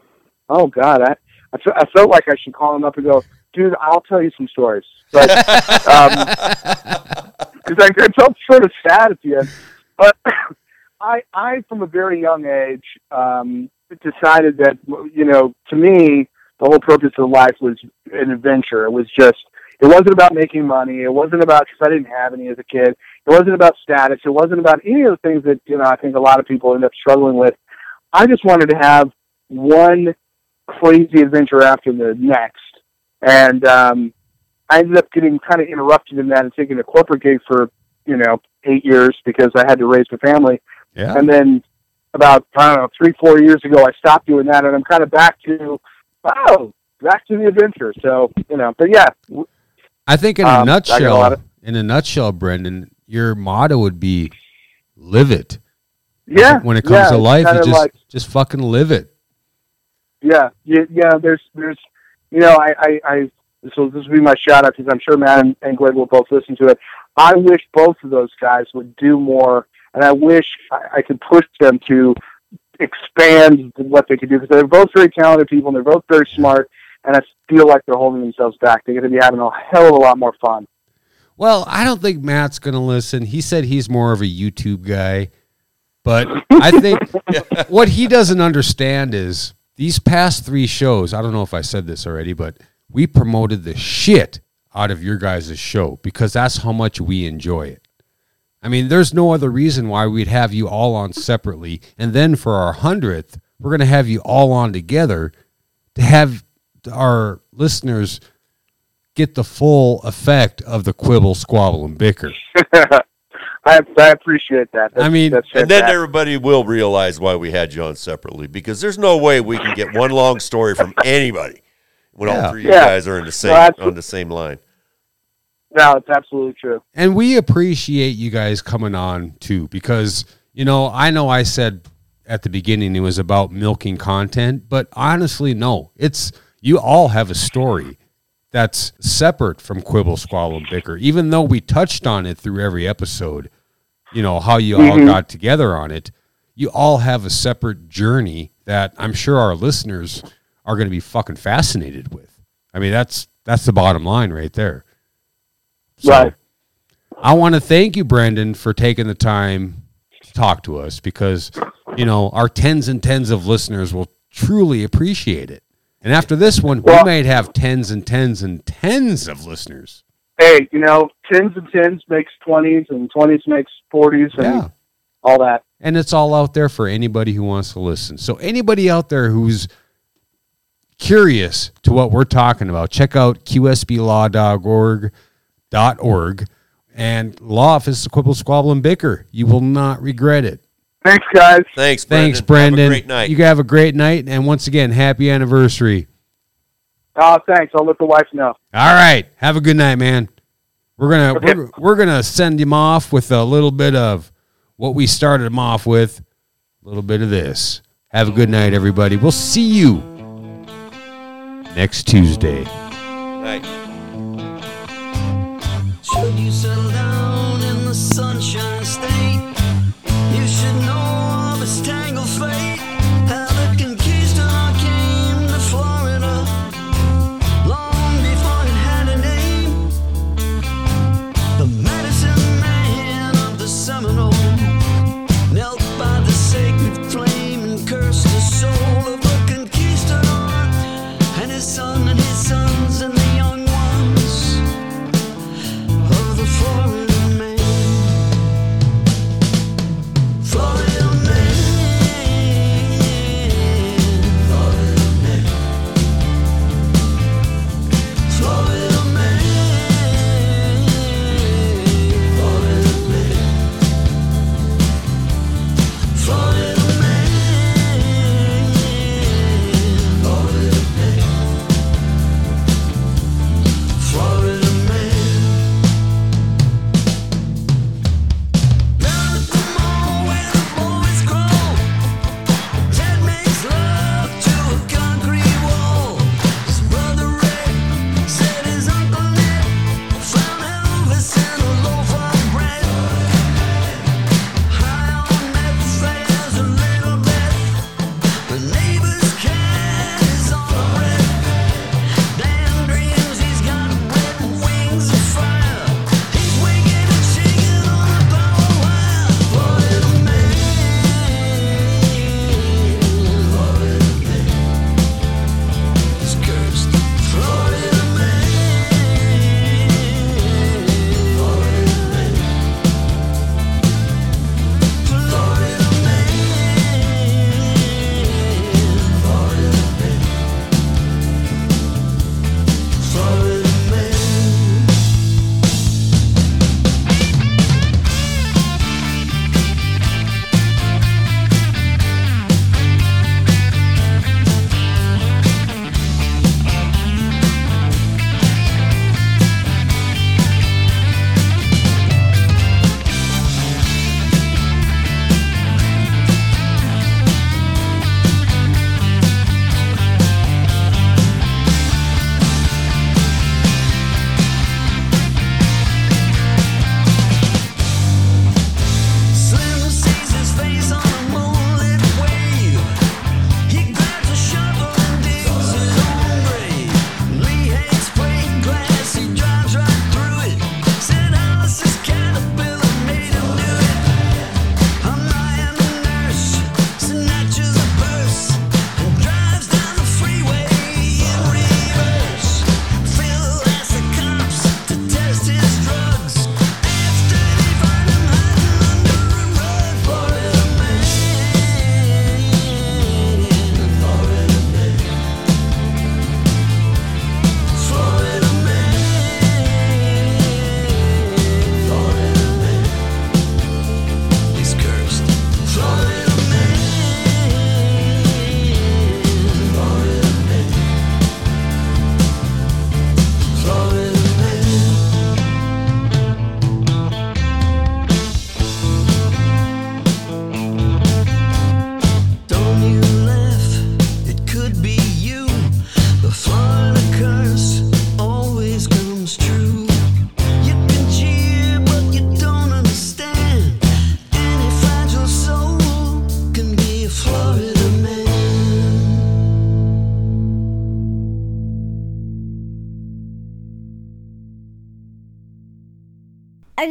oh god, I I, fe- I felt like I should call him up and go, dude, I'll tell you some stories, but because I, I felt sort of sad at the end, but I I from a very young age um, decided that you know to me the whole purpose of life was an adventure. It was just it wasn't about making money. It wasn't about because I didn't have any as a kid. It wasn't about status. It wasn't about any of the things that you know I think a lot of people end up struggling with. I just wanted to have one crazy adventure after the next, and um, I ended up getting kind of interrupted in that and taking a corporate gig for you know eight years because I had to raise the family, Yeah. and then about I don't know three four years ago I stopped doing that, and I'm kind of back to oh back to the adventure. So you know, but yeah, I think in a Um, a nutshell, of- in a nutshell, Brendan, your motto would be live it. yeah. When it comes yeah, to life, you just like, just fucking live it. yeah, yeah, yeah. There's there's you you know, I, I, I so this will be my shout out because I'm sure Matt and, and Greg will both listen to it. I wish both of those guys would do more, and I wish I, I could push them to expand what they could do because they're both very talented people and they're both very smart. And I feel like they're holding themselves back. They're going to be having a hell of a lot more fun. Well, I don't think Matt's going to listen. He said he's more of a YouTube guy. But I think what he doesn't understand is these past three shows, I don't know if I said this already, but we promoted the shit out of your guys' show because that's how much we enjoy it. I mean, there's no other reason why we'd have you all on separately. And then for our 100th, we're going to have you all on together to have our listeners get the full effect of the quibble, squabble, and bicker. I, I appreciate that. That's, I mean, And then everybody will realize why we had you on separately because there's no way we can get one long story from anybody when Yeah. all three of you Yeah. guys are in the same Well, that's- on the same line. no, it's absolutely true. and we appreciate you guys coming on too because you know i know i said at the beginning it was about milking content but honestly no it's you all have a story that's separate from quibble squabble and bicker even though we touched on it through every episode you know how you all mm-hmm. got together on it you all have a separate journey that i'm sure our listeners are going to be fucking fascinated with i mean that's that's the bottom line right there So- Right. I want to thank you, Brendan, for taking the time to talk to us because, you know, our tens and tens of listeners will truly appreciate it. And after this one, we might have tens and tens and tens of listeners. Hey, you know, tens and tens makes twenties, and twenties makes forties, and Yeah. all that. And it's all out there for anybody who wants to listen. So, anybody out there who's curious to what we're talking about, check out qsblaw.org .org and Law Office Quibble Squabble and Bicker. You will not regret it. Thanks, guys. Thanks, Brendan. Thanks, Brendan. Have a great night. You have a great night, and once again, happy anniversary. Oh, thanks. I'll let the wife know. All right, have a good night, man. We're gonna Okay. we're, we're gonna send him off with a little bit of what we started him off with, a little bit of this. Have a good night, everybody. We'll see you next Tuesday. Night.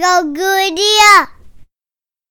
I got a good idea.